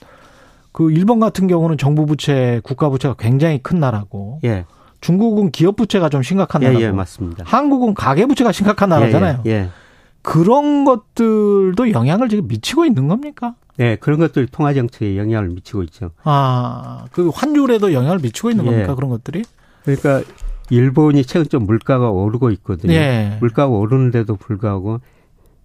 그 일본 같은 경우는 정부 부채, 국가 부채가 굉장히 큰 나라고. 예. 중국은 기업 부채가 좀 심각한 예, 나라고. 예, 맞습니다. 한국은 가계 부채가 심각한 나라잖아요. 예, 예, 예. 그런 것들도 영향을 지금 미치고 있는 겁니까? 네, 그런 것들 통화 정책에 영향을 미치고 있죠. 아, 그 환율에도 영향을 미치고 있는 예. 겁니까? 그런 것들이? 그러니까 일본이 최근 좀 물가가 오르고 있거든요. 예. 물가가 오르는데도 불구하고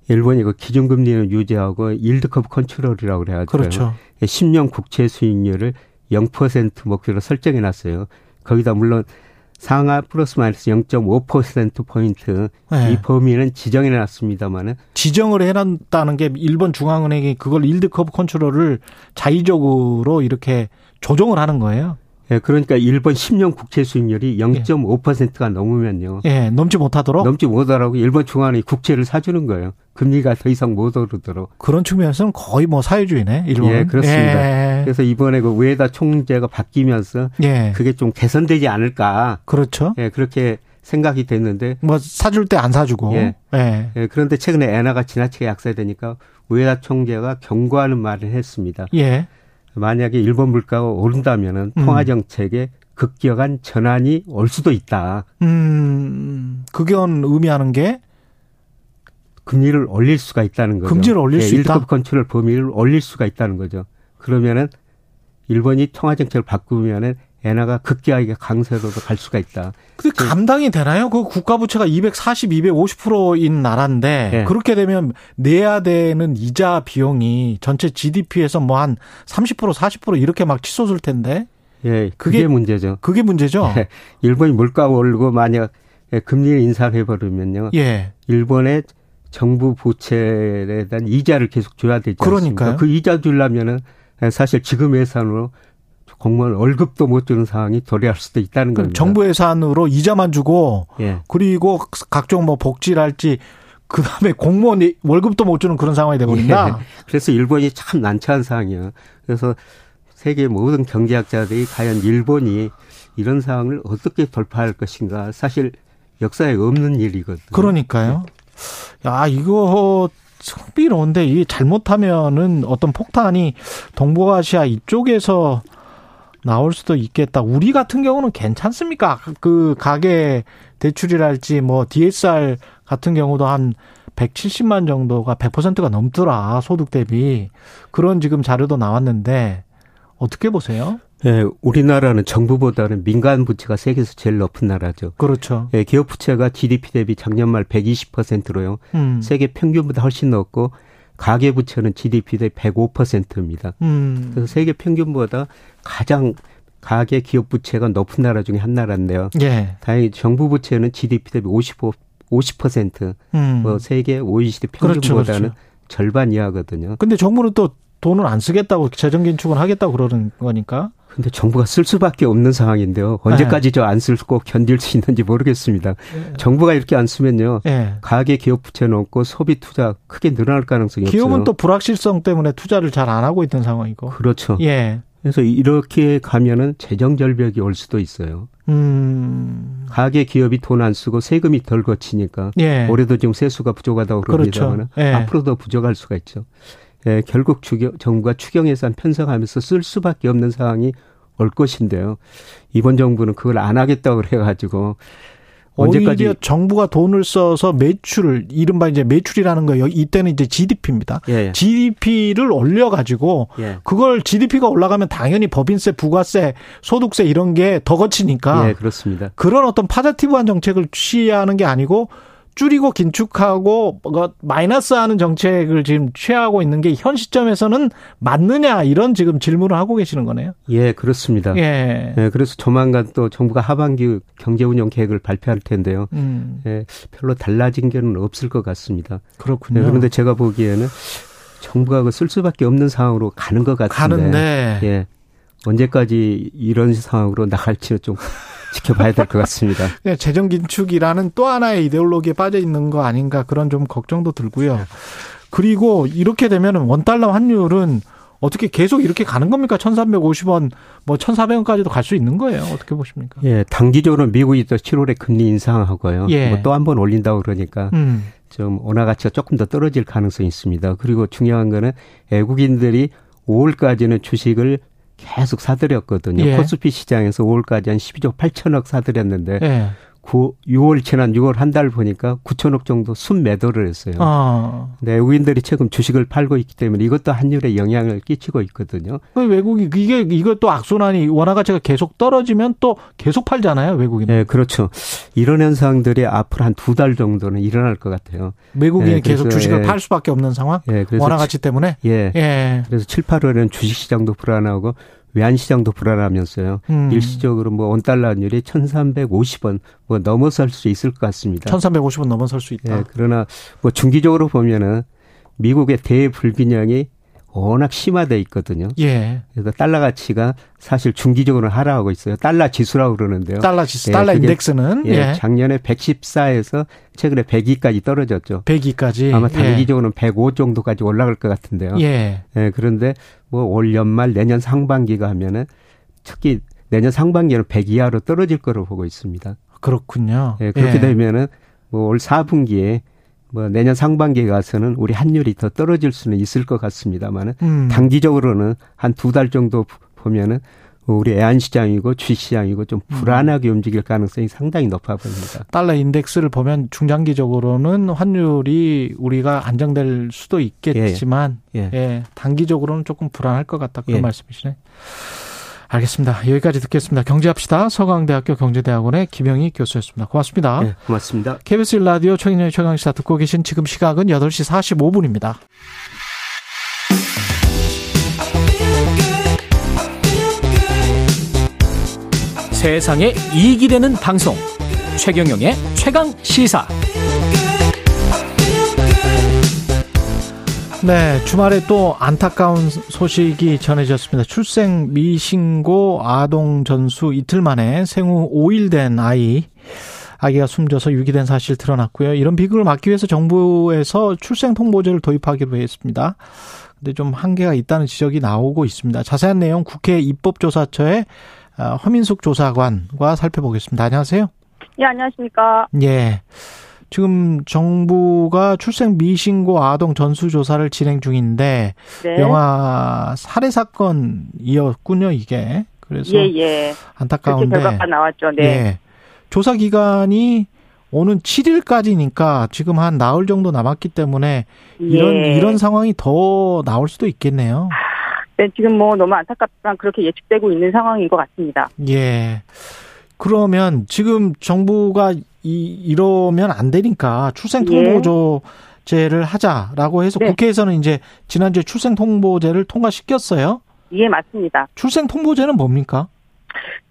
일본이 그 기준금리는 유지하고 yield curve control이라고 그래가지고 그렇죠. 10년 국채 수익률을 0% 목표로 설정해 놨어요. 거기다 물론 상하 플러스 마이너스 0.5%포인트 네. 이 범위는 지정해 놨습니다만은 지정을 해놨다는 게 일본 중앙은행이 그걸 yield curve control을 자의적으로 이렇게 조정을 하는 거예요. 예, 그러니까 일본 10년 국채 수익률이 0.5%가 넘으면요. 예, 넘지 못하도록 넘지 못하라고 일본 중앙은행이 국채를 사주는 거예요. 금리가 더 이상 못 오르도록. 그런 측면에서는 거의 뭐 사회주의네, 일본. 예, 그렇습니다. 예. 그래서 이번에 그 우에다 총재가 바뀌면서 예. 그게 좀 개선되지 않을까. 그렇죠. 예, 그렇게 생각이 됐는데 뭐 사줄 때 안 사주고. 예. 예. 예. 그런데 최근에 엔화가 지나치게 약세되니까 우에다 총재가 경고하는 말을 했습니다. 예. 만약에 일본 물가가 오른다면은 음. 통화 정책에 급격한 전환이 올 수도 있다. 음, 그게 의미하는 게 금리를 올릴 수가 있다는 거죠. 금리를 올릴 네, 수 있다. 1급 컨트롤 범위를 올릴 수가 있다는 거죠. 그러면은 일본이 통화 정책을 바꾸면은 엔화가 급격하게 강세로도 갈 수가 있다. 근데 감당이 되나요? 그 국가 부채가 240, 250%인 나라인데 네. 그렇게 되면 내야 되는 이자 비용이 전체 GDP에서 뭐 한 30% 40% 이렇게 막 치솟을 텐데. 예, 그게, 그게 문제죠. 그게 문제죠. 예, 일본이 물가가 오르고 만약 금리를 인상해 버리면요. 예. 일본의 정부 부채에 대한 이자를 계속 줘야 되지 않습니까? 그러니까요. 그 이자 주려면은 사실 지금 예산으로 공무원 월급도 못 주는 상황이 도래할 수도 있다는 겁니다. 정부 예산으로 이자만 주고 예. 그리고 각종 뭐 복지랄지 그 다음에 공무원 월급도 못 주는 그런 상황이 되버린다. 예. 그래서 일본이 참 난처한 상황이에요. 그래서 세계 모든 경제학자들이 과연 일본이 이런 상황을 어떻게 돌파할 것인가 사실 역사에 없는 일이거든요. 그러니까요. 야, 이거 흥미로운데 이게 잘못하면은 어떤 폭탄이 동북아시아 이쪽에서 나올 수도 있겠다. 우리 같은 경우는 괜찮습니까? 그 가계 대출이랄지 뭐 DSR 같은 경우도 한 170만 정도가 100%가 넘더라. 소득 대비. 그런 지금 자료도 나왔는데 어떻게 보세요? 예, 우리나라는 정부보다는 민간 부채가 세계에서 제일 높은 나라죠. 그렇죠. 예, 기업 부채가 GDP 대비 작년 말 120%로요. 음. 세계 평균보다 훨씬 높고 가계 부채는 GDP 대 105%입니다. 음. 그래서 세계 평균보다 가장 가계 기업 부채가 높은 나라 중에 한 나라인데요. 예. 다행히 정부 부채는 GDP 대비 55 50%. 음. 뭐 세계 OECD 평균보다는 그렇죠, 그렇죠. 절반 이하거든요. 근데 정부는 또 돈을 안 쓰겠다고 재정 긴축을 하겠다고 그러는 거니까. 근데 정부가 쓸 수밖에 없는 상황인데요. 언제까지 네. 저안 쓸고 견딜 수 있는지 모르겠습니다. 네. 정부가 이렇게 안 쓰면요. 네. 가계 기업 부채 넘고 소비 투자 크게 늘어날 가능성이 기업은 없어요. 기업은 또 불확실성 때문에 투자를 잘 안 하고 있는 상황이고. 그렇죠. 예. 그래서 이렇게 가면은 재정 절벽이 올 수도 있어요. 음. 가계 기업이 돈 안 쓰고 세금이 덜 거치니까 예. 올해도 지금 세수가 부족하다고 그럽니다만 그렇죠. 예. 앞으로도 부족할 수가 있죠. 예, 결국 추경, 정부가 추경 예산 편성하면서 쓸 수밖에 없는 상황이 올 것인데요. 이번 정부는 그걸 안 하겠다고 그래가지고 언제까지 오히려 정부가 돈을 써서 매출을 이른바 이제 매출이라는 거예요. 이때는 이제 GDP입니다. 예, 예. GDP를 올려 가지고 예. 그걸 GDP가 올라가면 당연히 법인세, 부가세, 소득세 이런 게 더 거치니까 예, 그렇습니다. 그런 어떤 파자티브한 정책을 취하는 게 아니고 줄이고 긴축하고 뭐 마이너스하는 정책을 지금 취하고 있는 게 현 시점에서는 맞느냐 이런 지금 질문을 하고 계시는 거네요. 예, 그렇습니다. 예. 예 그래서 조만간 또 정부가 하반기 경제운영 계획을 발표할 텐데요. 음. 예, 별로 달라진 게는 없을 것 같습니다. 그렇군요. 예, 그런데 제가 보기에는 정부가 그 쓸 수밖에 없는 상황으로 가는 것 같은데. 가는데. 예. 언제까지 이런 상황으로 나갈지는 좀 지켜봐야 될 것 같습니다. 네, 재정 긴축이라는 또 하나의 이데올로기에 빠져 있는 거 아닌가 그런 좀 걱정도 들고요. 그리고 이렇게 되면 원달러 환율은 어떻게 계속 이렇게 가는 겁니까? 1350원, 뭐 1400원까지도 갈 수 있는 거예요. 어떻게 보십니까? 예, 단기적으로 미국이 또 7월에 금리 인상하고요. 예. 뭐 또한 번 올린다고 그러니까 음. 좀 원화 가치가 조금 더 떨어질 가능성이 있습니다. 그리고 중요한 거는 외국인들이 5월까지는 주식을 계속 사들였거든요. 예. 코스피 시장에서 5월까지 한 12조 8천억 사들였는데 예. 9, 6월 지난 6월 한 달 보니까 9천억 정도 순매도를 했어요. 아. 네, 외국인들이 최근 주식을 팔고 있기 때문에 이것도 환율에 영향을 끼치고 있거든요. 그 외국이 이게 이것도 악순환이 원화 가치가 계속 떨어지면 또 계속 팔잖아요, 외국인. 네, 그렇죠. 이런 현상들이 앞으로 한 두 달 정도는 일어날 것 같아요. 외국인이 네, 계속 주식을 예. 팔 수밖에 없는 상황? 예, 그래서 원화 가치 때문에? 예. 예. 그래서 7, 8월에는 주식 시장도 불안하고 외환 시장도 불안하면서요. 음. 일시적으로 뭐 원달러율이 1,350원 뭐 넘어설 수 있을 것 같습니다. 1,350원 넘어설 수 있다. 예, 그러나 뭐 중기적으로 보면은 미국의 대불균형이 워낙 심화돼 있거든요. 예. 그래서 달러 가치가 사실 중기적으로 하락하고 있어요. 달러 지수라고 그러는데요. 달러 지수, 예, 달러 인덱스는 예, 예. 작년에 114에서 최근에 102까지 떨어졌죠. 102까지. 아마 예. 단기적으로는 예. 105 정도까지 올라갈 것 같은데요. 예. 예 그런데 뭐 올 연말 내년 상반기가 하면은 특히 내년 상반기에는 100 이하로 떨어질 거로 보고 있습니다. 그렇군요. 예, 그렇게 예. 되면은 뭐 올 4분기에 뭐 내년 상반기에 가서는 우리 환율이 더 떨어질 수는 있을 것 같습니다만은 음. 단기적으로는 한 두 달 정도 보면은 우리 애한시장이고 주식시장이고 좀 음. 불안하게 음. 움직일 가능성이 상당히 높아 보입니다. 달러 인덱스를 보면 중장기적으로는 환율이 우리가 안정될 수도 있겠지만 예, 예. 예 단기적으로는 조금 불안할 것 같다 그런 예. 말씀이시네. 알겠습니다. 여기까지 듣겠습니다. 경제합시다. 서강대학교 경제대학원의 김영희 교수였습니다. 고맙습니다. 네, 고맙습니다. KBS 라디오 최경영의 최강시사 듣고 계신 지금 시각은 8시 45분입니다. 세상에 이익이 되는 방송 최경영의 최강 시사 네, 주말에 또 안타까운 소식이 전해졌습니다. 출생 미신고 아동 전수 이틀 만에 생후 5일 된 아이 아기가 숨져서 유기된 사실 드러났고요. 이런 비극을 막기 위해서 정부에서 출생 통보제를 도입하기로 했습니다. 근데 좀 한계가 있다는 지적이 나오고 있습니다. 자세한 내용 국회 입법조사처의 어, 허민숙 조사관과 살펴보겠습니다. 안녕하세요. 예, 안녕하십니까. 예. 지금 정부가 출생 미신고 아동 전수 조사를 진행 중인데 네. 영화 살해 사건이었군요 이게 그래서 예, 예. 안타까운데 결과가 나왔죠. 네. 예. 조사 기간이 오는 7일까지니까 지금 한 나흘 정도 남았기 때문에 이런 예. 이런 상황이 더 나올 수도 있겠네요. 네, 지금 뭐 너무 안타깝지만 그렇게 예측되고 있는 상황인 것 같습니다. 예. 그러면 지금 정부가 이, 이러면 안 되니까 출생 통보조 예. 하자라고 해서 네. 국회에서는 이제 지난주에 출생 통보제를 통과시켰어요. 예, 맞습니다. 출생 통보제는 뭡니까?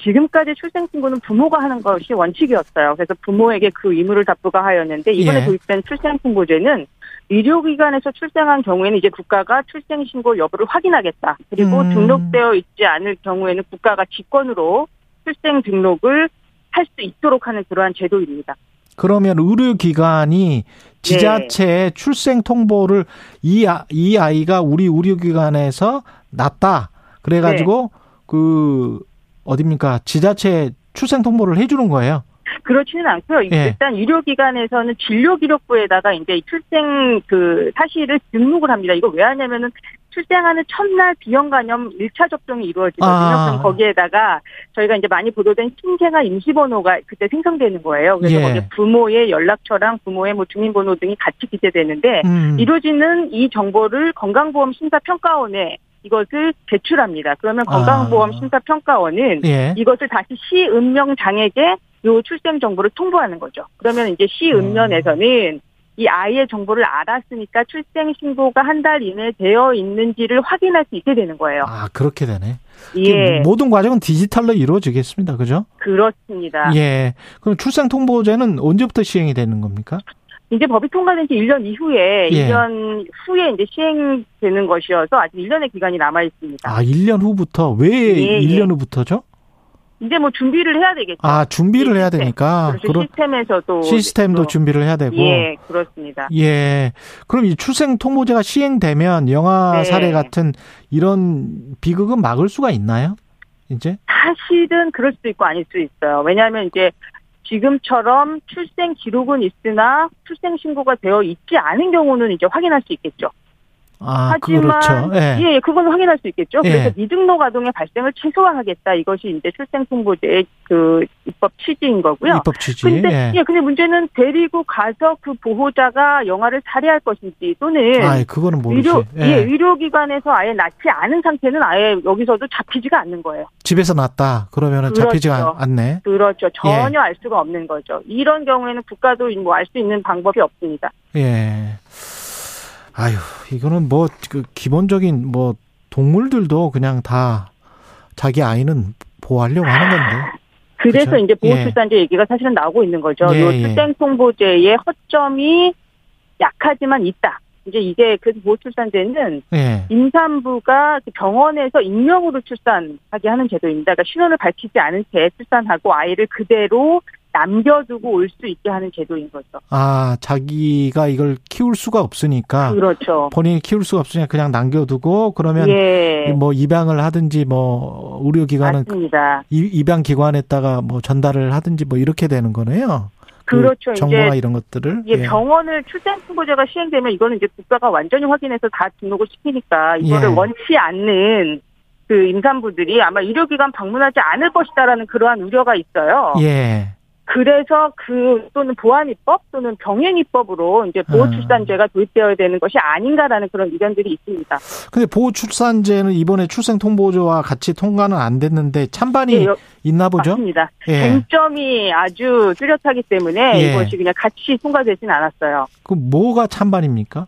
지금까지 출생신고는 부모가 하는 것이 원칙이었어요. 그래서 부모에게 그 의무를 다 부과하였는데 이번에 예. 도입된 출생통보제는 의료기관에서 출생한 경우에는 이제 국가가 출생신고 여부를 확인하겠다. 그리고 음. 등록되어 있지 않을 경우에는 국가가 직권으로 출생 등록을 할 수 있도록 하는 그러한 제도입니다. 그러면 의료기관이 지자체에 네. 출생 통보를 이, 아, 이 아이가 우리 의료기관에서 낳다. 그래가지고 네. 그 어딥니까 지자체 출생 통보를 해주는 거예요. 그렇지는 않고요. 예. 일단 의료기관에서는 진료기록부에다가 이제 출생 그 사실을 등록을 합니다. 이거 왜 하냐면은 출생하는 첫날 비형 간염 1차 접종이 이루어지거든요. 아. 그럼 거기에다가 저희가 이제 많이 보도된 신생아 임시번호가 그때 생성되는 거예요. 그래서 예. 거기에 부모의 연락처랑 부모의 뭐 주민번호 등이 같이 기재되는데 음. 이루어지는 이 정보를 건강보험 심사평가원에 이것을 제출합니다. 그러면 건강보험 아. 심사평가원은 예. 이것을 다시 시은명장에게 요 출생 정보를 통보하는 거죠. 그러면 이제 시은면에서는 이 아이의 정보를 알았으니까 출생 신고가 한 달 이내 되어 있는지를 확인할 수 있게 되는 거예요. 아 그렇게 되네. 예. 모든 과정은 디지털로 이루어지겠습니다. 그죠? 그렇습니다. 예. 그럼 출생 통보제는 언제부터 시행이 되는 겁니까? 이제 법이 통과된 지 1년 이후에 예. 1년 후에 이제 시행되는 것이어서 아직 1년의 기간이 남아 있습니다. 아, 1년 후부터 왜 예, 1년 예. 후부터죠? 이제 뭐 준비를 해야 되겠죠. 아, 준비를 해야 되니까. 그렇죠. 시스템에서도 시스템도 또. 준비를 해야 되고. 예, 그렇습니다. 예. 그럼 이 출생 통보제가 시행되면 영아 네. 사례 같은 이런 비극은 막을 수가 있나요? 이제? 사실은 그럴 수도 있고 아닐 수도 있어요. 왜냐하면 이제 지금처럼 출생 기록은 있으나 출생 신고가 되어 있지 않은 경우는 이제 확인할 수 있겠죠. 아, 하지만 그렇죠. 예. 예, 그건 확인할 수 있겠죠. 예. 그래서 미등록 아동의 발생을 최소화하겠다. 이것이 이제 출생통보제의 그 입법 취지인 거고요. 입법 취지. 근데 예. 예, 근데 문제는 데리고 가서 그 보호자가 영아를 살해할 것인지 또는 아, 그거는 모르지. 의료 예. 예, 의료기관에서 아예 낳지 않은 상태는 아예 여기서도 잡히지가 않는 거예요. 집에서 낳다. 그러면은 그렇죠. 잡히지가 않네. 그렇죠. 전혀 예. 알 수가 없는 거죠. 이런 경우에는 국가도 뭐 알 수 있는 방법이 없습니다. 예. 아유, 이거는 뭐, 그, 기본적인 뭐, 동물들도 그냥 다 자기 아이는 보호하려고 하는 건데. 그래서 그렇죠? 이제 보호출산제 예. 얘기가 사실은 나오고 있는 거죠. 예, 요 예. 출생통보제의 허점이 약하지만 있다. 이제 이게 그래서 보호출산제는 예. 임산부가 그 병원에서 익명으로 출산하게 하는 제도입니다. 그러니까 신원을 밝히지 않은 채 출산하고 아이를 그대로 남겨두고 올 수 있게 하는 제도인 거죠. 아, 자기가 이걸 키울 수가 없으니까. 그렇죠. 본인이 키울 수가 없으니까 그냥 남겨두고 그러면 예. 뭐 입양을 하든지 뭐 의료기관은 맞습니다. 입양 기관에다가 뭐 전달을 하든지 뭐 이렇게 되는 거네요. 그 그렇죠. 그 정보나 이런 것들을 예, 병원을 출생 통보제가 시행되면 이거는 이제 국가가 완전히 확인해서 다 등록을 시키니까 이거를 예. 원치 않는 그 임산부들이 아마 의료기관 방문하지 않을 것이다라는 그러한 우려가 있어요. 예. 그래서 그 또는 보안입법 또는 병행입법으로 이제 보호출산제가 도입되어야 되는 것이 아닌가라는 그런 의견들이 있습니다. 근데 보호출산제는 이번에 출생통보제와 같이 통과는 안 됐는데 찬반이 네, 있나 보죠? 맞습니다. 예. 쟁점이 아주 뚜렷하기 때문에 예. 이것이 그냥 같이 통과되지는 않았어요. 그 뭐가 찬반입니까?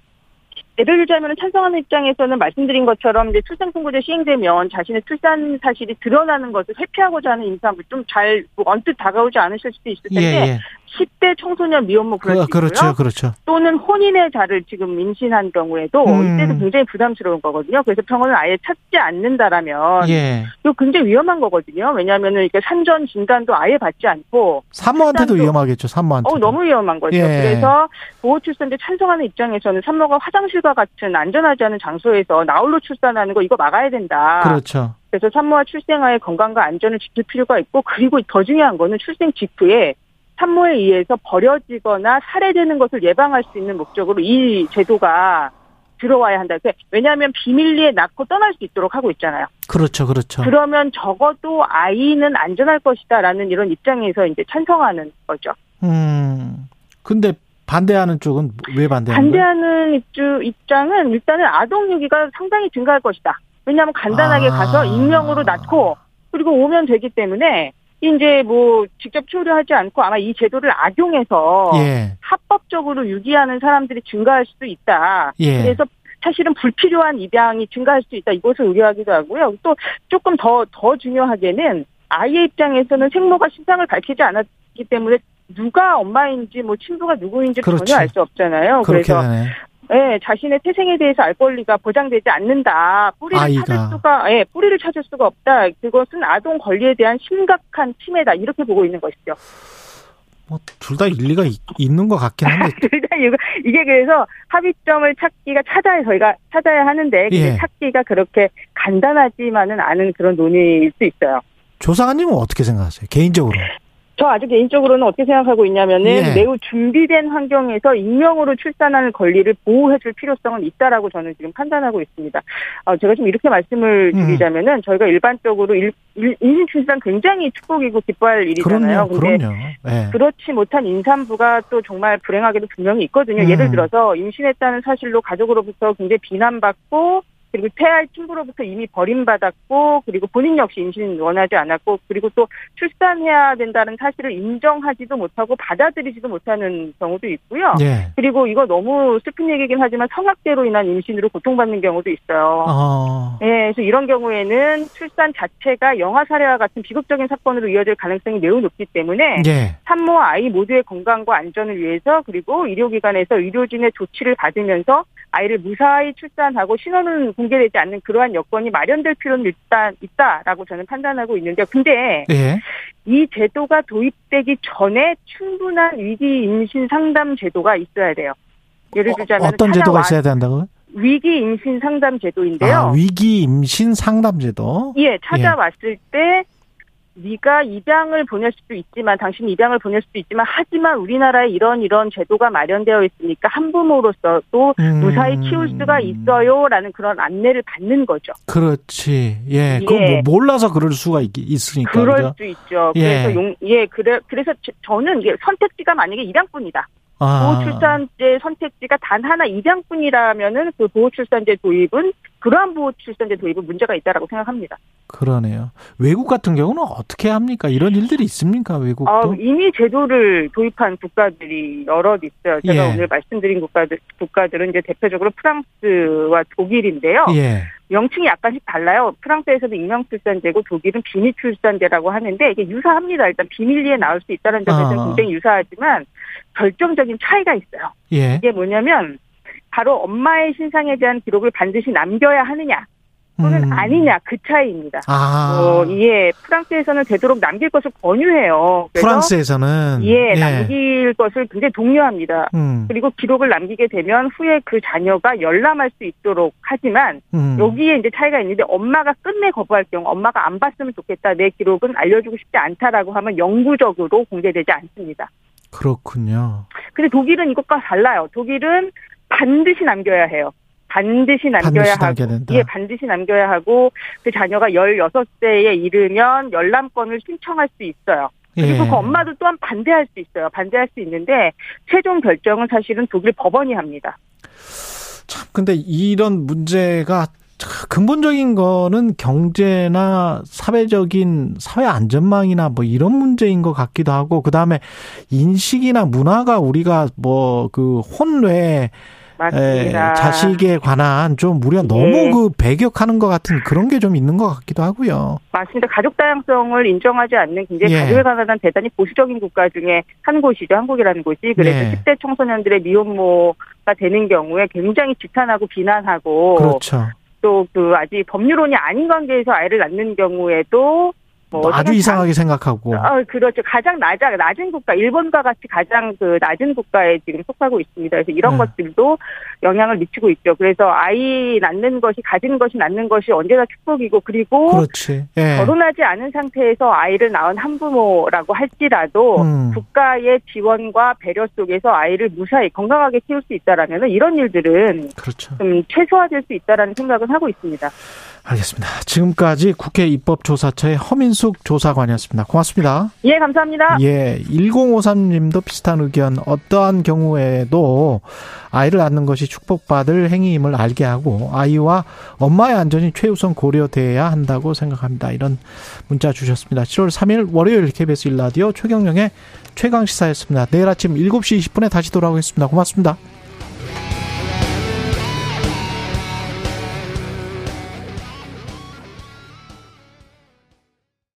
예를 들자면 찬성하는 입장에서는 말씀드린 것처럼 이제 출생 통보제 시행되면 자신의 출산 사실이 드러나는 것을 회피하고자 하는 임산부 좀잘 뭐 언뜻 다가오지 않으실 수도 있을 텐데 예, 예. 10대 청소년 미혼모 그럴 수 있고요. 그렇죠, 그렇죠. 또는 혼인의 자를 지금 임신한 경우에도 음. 이때도 굉장히 부담스러운 거거든요. 그래서 병원을 아예 찾지 않는다라면 예. 이거 굉장히 위험한 거거든요. 왜냐하면은 이렇게 산전 진단도 아예 받지 않고 산모한테도 위험하겠죠. 산모한테. 어 너무 위험한 거죠. 예. 그래서 보호 출산제 찬성하는 입장에서는 산모가 화장실과 같은 안전하지 않은 장소에서 나홀로 출산하는 거 이거 막아야 된다. 그렇죠. 그래서 산모와 출생아의 건강과 안전을 지킬 필요가 있고 그리고 더 중요한 거는 출생 직후에 산모에 의해서 버려지거나 살해되는 것을 예방할 수 있는 목적으로 이 제도가 들어와야 한다. 왜냐하면 비밀리에 낳고 떠날 수 있도록 하고 있잖아요. 그렇죠, 그렇죠. 그러면 적어도 아이는 안전할 것이다라는 이런 입장에서 이제 찬성하는 거죠. 음. 근데 반대하는 쪽은 왜 반대하는 반대하는 입주 입장은 일단은 아동 유기가 상당히 증가할 것이다. 왜냐하면 간단하게 아. 가서 익명으로 낳고 그리고 오면 되기 때문에 이제 뭐 직접 치료하지 않고 아마 이 제도를 악용해서 예. 합법적으로 유기하는 사람들이 증가할 수도 있다. 예. 그래서 사실은 불필요한 입양이 증가할 수 있다. 이것을 우려하기도 하고요. 또 조금 더, 더 중요하게는 아이의 입장에서는 생모가 신상을 밝히지 않았기 때문에 누가 엄마인지 뭐 친부가 누구인지 그렇죠. 전혀 알 수 없잖아요. 그래서 네, 자신의 태생에 대해서 알 권리가 보장되지 않는다. 뿌리를 아이가. 찾을 수가, 예, 네, 뿌리를 찾을 수가 없다. 그것은 아동 권리에 대한 심각한 침해다. 이렇게 보고 있는 것이죠. 뭐, 둘 다 일리가 있, 는것 같긴 한데. 둘다 이게 그래서 합의점을 찾기가 찾아야, 저희가 찾아야 하는데, 예. 찾기가 그렇게 간단하지만은 않은 그런 논의일 수 있어요. 조상아님은 어떻게 생각하세요? 개인적으로. 저 아주 개인적으로는 어떻게 생각하고 있냐면은 예. 매우 준비된 환경에서 익명으로 출산하는 권리를 보호해줄 필요성은 있다라고 저는 지금 판단하고 있습니다. 어, 제가 좀 이렇게 말씀을 음. 드리자면은 음. 저희가 일반적으로 일, 일, 임신 출산 굉장히 축복이고 기뻐할 일이잖아요. 그럼요, 근데 그럼요. 예. 그렇지 못한 임산부가 또 정말 불행하게도 분명히 있거든요. 음. 예를 들어서 임신했다는 사실로 가족으로부터 굉장히 비난받고 그리고 태아의 친구로부터 이미 버림받았고 그리고 본인 역시 임신 원하지 않았고 그리고 또 출산해야 된다는 사실을 인정하지도 못하고 받아들이지도 못하는 경우도 있고요. 예. 그리고 이거 너무 슬픈 얘기긴 하지만 성악대로 인한 임신으로 고통받는 경우도 있어요. 어. 예, 그래서 이런 경우에는 출산 자체가 영화 사례와 같은 비극적인 사건으로 이어질 가능성이 매우 높기 때문에 예. 산모와 아이 모두의 건강과 안전을 위해서 그리고 의료기관에서 의료진의 조치를 받으면서 아이를 무사히 출산하고 신원은 공개되지 않는 그러한 여건이 마련될 필요는 일단 있다라고 저는 판단하고 있는데 근데 예. 이 제도가 도입되기 전에 충분한 위기 임신 상담 제도가 있어야 돼요. 예를 어, 들자면 어, 떤 제도가 있어야 된다고요? 위기 임신 상담 제도인데요. 아, 위기 임신 상담 제도. 예, 찾아왔을 예. 때 네가 입양을 보낼 수도 있지만 당신 입양을 보낼 수도 있지만 하지만 우리나라에 이런 이런 제도가 마련되어 있으니까 한부모로서도 음. 무사히 키울 수가 있어요라는 그런 안내를 받는 거죠. 그렇지. 예. 예. 그거 뭐 몰라서 그럴 수가 있, 있으니까. 그럴 그죠? 수 있죠. 예. 그래서 용, 예, 그래 그래서 저는 선택지가 만약에 입양뿐이다. 아. 보호출산제 선택지가 단 하나 입양뿐이라면은 그 보호출산제 도입은 그러한 보호출산제 도입은 문제가 있다라고 생각합니다. 그러네요. 외국 같은 경우는 어떻게 합니까? 이런 일들이 있습니까? 외국도? 아, 이미 제도를 도입한 국가들이 여럿 있어요. 제가 예. 오늘 말씀드린 국가들 국가들은 이제 대표적으로 프랑스와 독일인데요. 예. 명칭이 약간씩 달라요. 프랑스에서는 익명출산제고 독일은 비밀출산제라고 하는데 이게 유사합니다. 일단 비밀리에 나올 수 있다는 점에서는 아. 굉장히 유사하지만 결정적인 차이가 있어요. 예. 이게 뭐냐면 바로 엄마의 신상에 대한 기록을 반드시 남겨야 하느냐 또는 음. 아니냐 그 차이입니다. 아. 어, 예, 프랑스에서는 되도록 남길 것을 권유해요. 프랑스에서는 예, 예, 남길 것을 굉장히 독려합니다. 음. 그리고 기록을 남기게 되면 후에 그 자녀가 열람할 수 있도록 하지만 음. 여기에 이제 차이가 있는데 엄마가 끝내 거부할 경우 엄마가 안 봤으면 좋겠다 내 기록은 알려주고 싶지 않다라고 하면 영구적으로 공개되지 않습니다. 그렇군요. 근데 독일은 이것과 달라요. 독일은 반드시 남겨야 해요. 반드시 남겨야 반드시 하고 예 반드시 남겨야 하고 그 자녀가 16세에 이르면 열람권을 신청할 수 있어요. 그리고 예. 그 엄마도 또한 반대할 수 있어요. 반대할 수 있는데 최종 결정은 사실은 독일 법원이 합니다. 참 근데 이런 문제가 근본적인 거는 경제나 사회적인 사회 안전망이나 뭐 이런 문제인 것 같기도 하고 그다음에 인식이나 문화가 우리가 뭐 그 혼외. 에, 자식에 관한 좀 우리가 네. 너무 그 배격하는 것 같은 그런 게 좀 있는 것 같기도 하고요. 맞습니다. 가족 다양성을 인정하지 않는 굉장히 예. 가족에 관한 대단히 보수적인 국가 중에 한 곳이죠. 한국이라는 곳이. 그래서 예. 10대 청소년들의 미혼모가 되는 경우에 굉장히 지탄하고 비난하고 그렇죠. 또 그 아직 법률론이 아닌 관계에서 아이를 낳는 경우에도 뭐 아주 이상하게 생각하고. 어, 그렇죠. 가장 낮아, 낮은 국가, 일본과 같이 가장 그 낮은 국가에 지금 속하고 있습니다. 그래서 이런 네. 것들도 영향을 미치고 있죠. 그래서 아이 낳는 것이, 가진 것이 낳는 것이 언제나 축복이고, 그리고. 그렇지. 예. 결혼하지 않은 상태에서 아이를 낳은 한부모라고 할지라도 음. 국가의 지원과 배려 속에서 아이를 무사히 건강하게 키울 수 있다라면 이런 일들은. 그렇죠. 좀 최소화될 수 있다라는 생각은 하고 있습니다. 알겠습니다. 지금까지 국회 입법조사처의 허민숙 조사관이었습니다. 고맙습니다. 예, 감사합니다. 예, 1053님도 비슷한 의견. 어떠한 경우에도 아이를 낳는 것이 축복받을 행위임을 알게 하고 아이와 엄마의 안전이 최우선 고려돼야 한다고 생각합니다. 이런 문자 주셨습니다. 7월 3일 월요일 KBS 일라디오 최경령의 최강시사였습니다. 내일 아침 7시 20분에 다시 돌아오겠습니다. 고맙습니다.